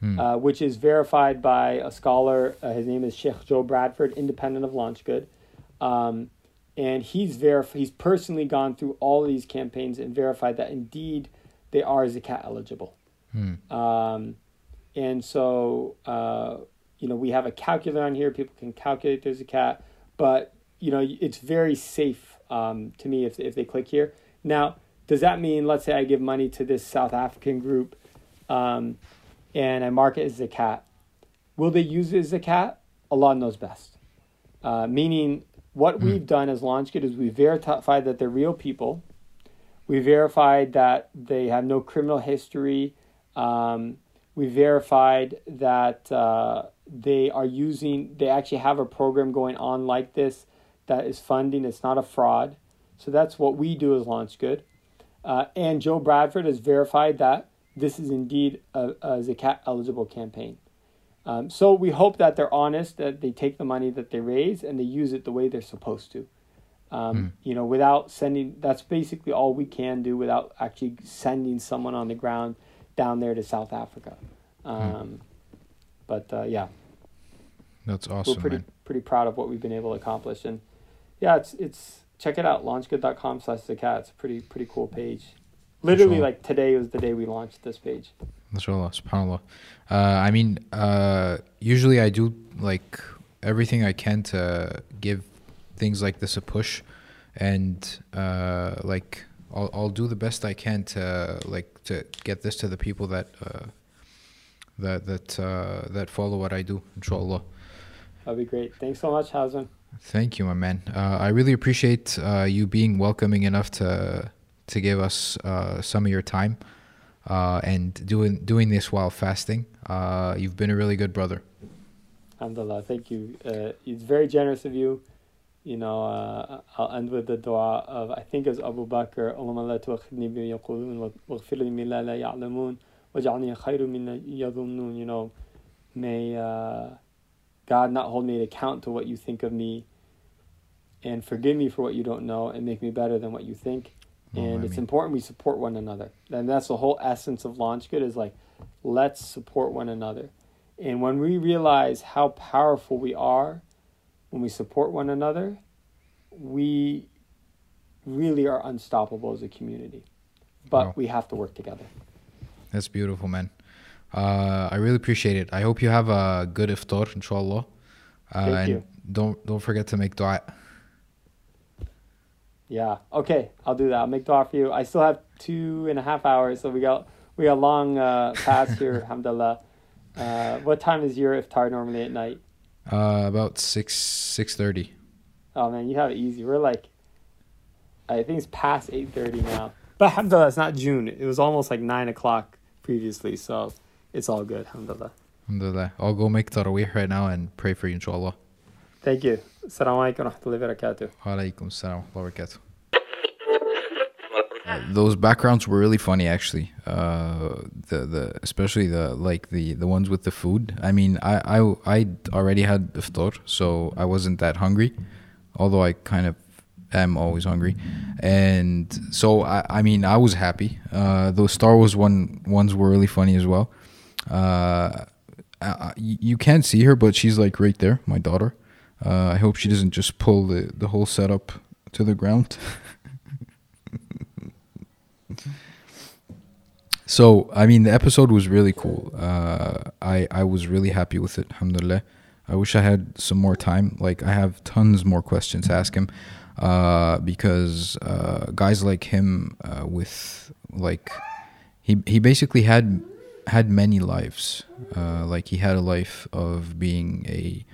Hmm. uh, which is verified by a scholar. Uh, his name is Sheikh Joe Bradford, independent of LaunchGood. Um, and he's verif- he's personally gone through all of these campaigns and verified that indeed they are Zakat eligible. Hmm. Um, and so, uh, you know, we have a calculator on here. People can calculate their zakat, but you know, it's very safe um, to me if if they click here. Now, does that mean, let's say, I give money to this South African group, um, and I mark it as zakat? Will they use it as a zakat? Allah knows best. Uh, meaning, what we've done as LaunchGood is we verified that they're real people. We verified that they have no criminal history. Um, we verified that uh, they are using, they actually have a program going on like this that is funding. It's not a fraud. So that's what we do as LaunchGood. Uh, and Joe Bradford has verified that this is indeed a, a Zakat eligible campaign. Um, so we hope that they're honest, that they take the money that they raise and they use it the way they're supposed to. Um, You know, without sending, that's basically all we can do without actually sending someone on the ground down there to South Africa. Um, But uh, yeah, That's awesome. we're pretty man. pretty proud of what we've been able to accomplish. And yeah, it's it's check it out, launchgood.com slash zakat. It's a pretty pretty cool page. Literally, like today was the day we launched this page. Mashallah, subhanallah. Uh, I mean, uh, usually I do like everything I can to give things like this a push, and uh, like I'll I'll do the best I can to like to get this to the people that uh, that that uh, that follow what I do. Inshallah. That'd be great. Thanks so much, Hassan. Thank you, my man. Uh, I really appreciate uh, you being welcoming enough to to give us uh, some of your time uh, and doing doing this while fasting. Uh, you've been a really good brother. Alhamdulillah, thank you. Uh, it's very generous of you. You know, uh, I'll end with the dua of, I think it was Abu Bakr, اللهم لا تؤاخذني بما يقولون واغفر لي مما لا يعلمون واجعلني خير مما يظنون. You know, may uh, God not hold me to account to what you think of me and forgive me for what you don't know and make me better than what you think. And it's Ameen. important we support one another. And that's the whole essence of Launch Good is like, let's support one another. And when we realize how powerful we are when we support one another, we really are unstoppable as a community. But Wow. we have to work together. That's beautiful, man. Uh, I really appreciate it. I hope you have a good iftar, inshallah. Uh, Thank and you. don't don't forget to make dua. Yeah. Okay, I'll do that. I'll make dua for you. I still have two and a half hours, so we got we got a long uh, pass here, alhamdulillah. Uh, what time is your iftar normally at night? Uh, about six six thirty. Oh man, you have it easy. We're like, I think it's past eight thirty now. But alhamdulillah, it's not June. It was almost like nine o'clock previously, so it's all good. Alhamdulillah. Alhamdulillah. I'll go make tarawih right now and pray for you, inshallah. Thank you. Alaikum wa rahmatullahi wa barakatuh. Walaikum salam wa barakatuh. Uh, those backgrounds were really funny, actually. Uh, the the especially the like the the ones with the food. I mean, I I I already had iftar, so I wasn't that hungry, although I kind of am always hungry, and so I I mean I was happy. Uh, those Star Wars one ones were really funny as well. Uh, you you can't see her, but she's like right there, my daughter. Uh, I hope she doesn't just pull the, the whole setup to the ground. so, I mean, the episode was really cool. Uh, I I was really happy with it. Alhamdulillah. I wish I had some more time. Like I have tons more questions to ask him, uh, because uh, guys like him, uh, with like, he he basically had had many lives. Uh, like he had a life of being a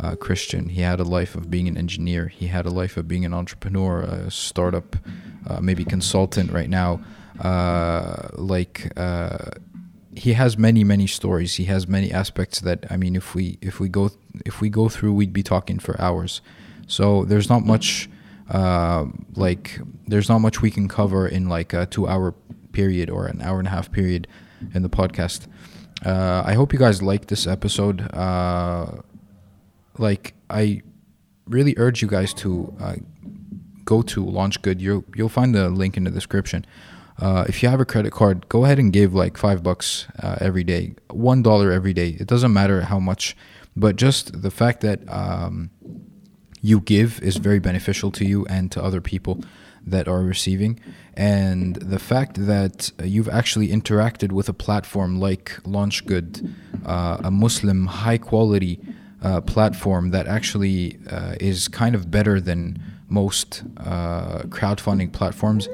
uh, Christian. He had a life of being an engineer. He had a life of being an entrepreneur, a startup, uh, maybe consultant right now. Uh, like uh, he has many many stories. He has many aspects that I mean, if we if we go if we go through, we'd be talking for hours. So there's not much uh, like there's not much we can cover in like a two hour period or an hour and a half period in the podcast. Uh, I hope you guys like this episode. Like I really urge you guys to uh, go to Launch Good. You'll you'll find the link in the description. Uh, if you have a credit card, go ahead and give like five bucks uh, every day, one dollar every day. It doesn't matter how much, but just the fact that um, you give is very beneficial to you and to other people that are receiving. And the fact that you've actually interacted with a platform like LaunchGood, uh, a Muslim high quality uh, platform that actually uh, is kind of better than most uh, crowdfunding platforms.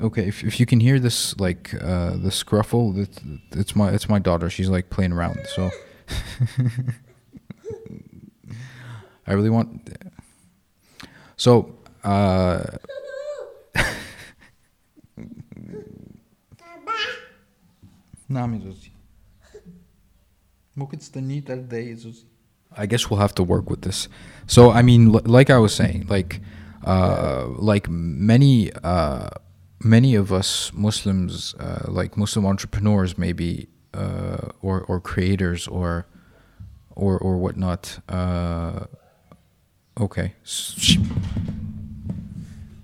Okay, if, if you can hear this, like uh, the scruffle, it's, it's my it's my daughter. She's like playing around. So I really want. So uh, I guess we'll have to work with this. So I mean, like I was saying, like uh, like many uh, many of us Muslims, uh, like Muslim entrepreneurs, maybe uh, or or creators or or or whatnot. Uh, okay.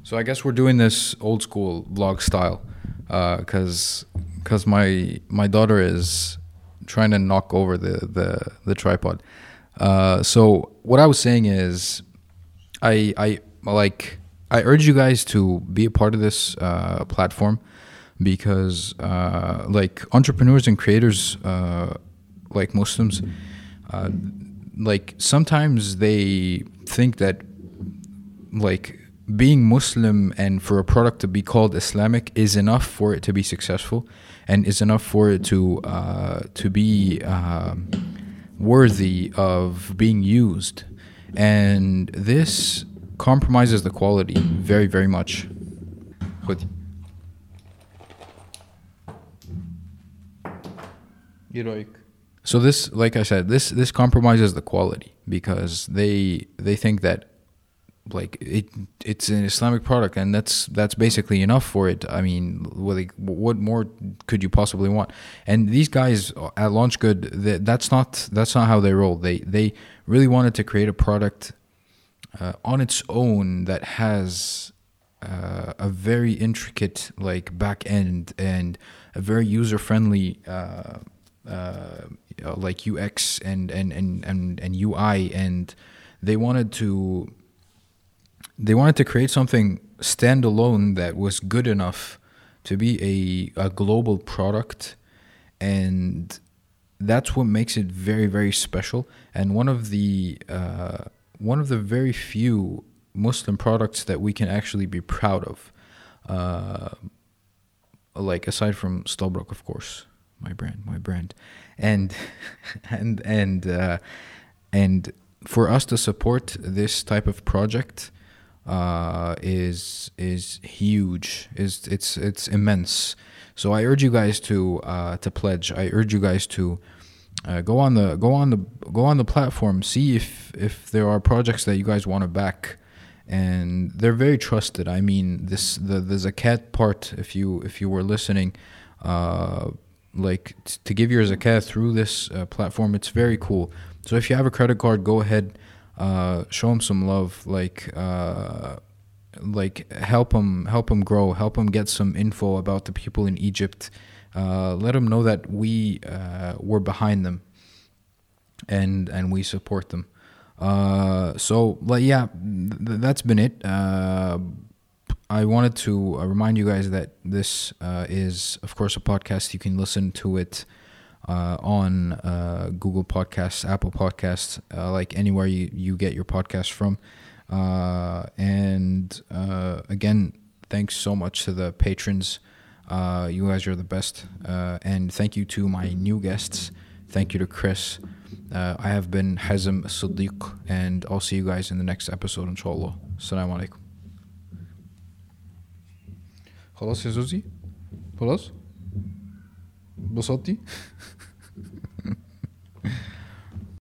So I guess we're doing this old school vlog style, because uh, because my my daughter is trying to knock over the the, the tripod. Uh, so what I was saying is, I I like I urge you guys to be a part of this uh, platform because uh, like entrepreneurs and creators uh, like Muslims, uh, like sometimes they think that like being Muslim and for a product to be called Islamic is enough for it to be successful, and is enough for it to uh, to be um, worthy of being used. And this compromises the quality very, very much. So this, like I said, this this compromises the quality because they they think that like it it's an Islamic product and that's that's basically enough for it. I mean, what what more could you possibly want? And these guys at Launch Good, that's not that's not how they roll. They they really wanted to create a product uh, on its own that has uh, a very intricate like back end and a very user friendly uh, uh like UX and and, and and and UI and they wanted to they wanted to create something standalone that was good enough to be a, a global product. And that's what makes it very very special. And one of the uh, one of the very few Muslim products that we can actually be proud of. Uh, like aside from Stelbrook, of course, my brand, my brand, and and and uh, and for us to support this type of project uh, is is huge. is it's it's immense. So I urge you guys to uh, to pledge. I urge you guys to uh, go on the go on the go on the platform. See if if there are projects that you guys want to back, and they're very trusted. I mean, this the the zakat part. If you if you were listening, uh, like t- to give your zakat through this uh, platform, it's very cool. So if you have a credit card, go ahead, uh, show them some love. Like uh, like help them help them grow, help them get some info about the people in Egypt uh, let them know that we uh, we're behind them and and we support them. Uh, so, like, yeah, th- that's been it. Uh, I wanted to uh, remind you guys that this is, of course, a podcast. You can listen to it on Google Podcasts, Apple Podcasts, like anywhere you, you get your podcast from. and again, thanks so much to the patrons. Uh, you guys are the best. Uh, and thank you to my new guests. Thank you to Chris. Uh, I have been Hazem Siddiq, and I'll see you guys in the next episode, inshallah. Assalamu alaikum. خلاص يا زوزي خلاص بساطتي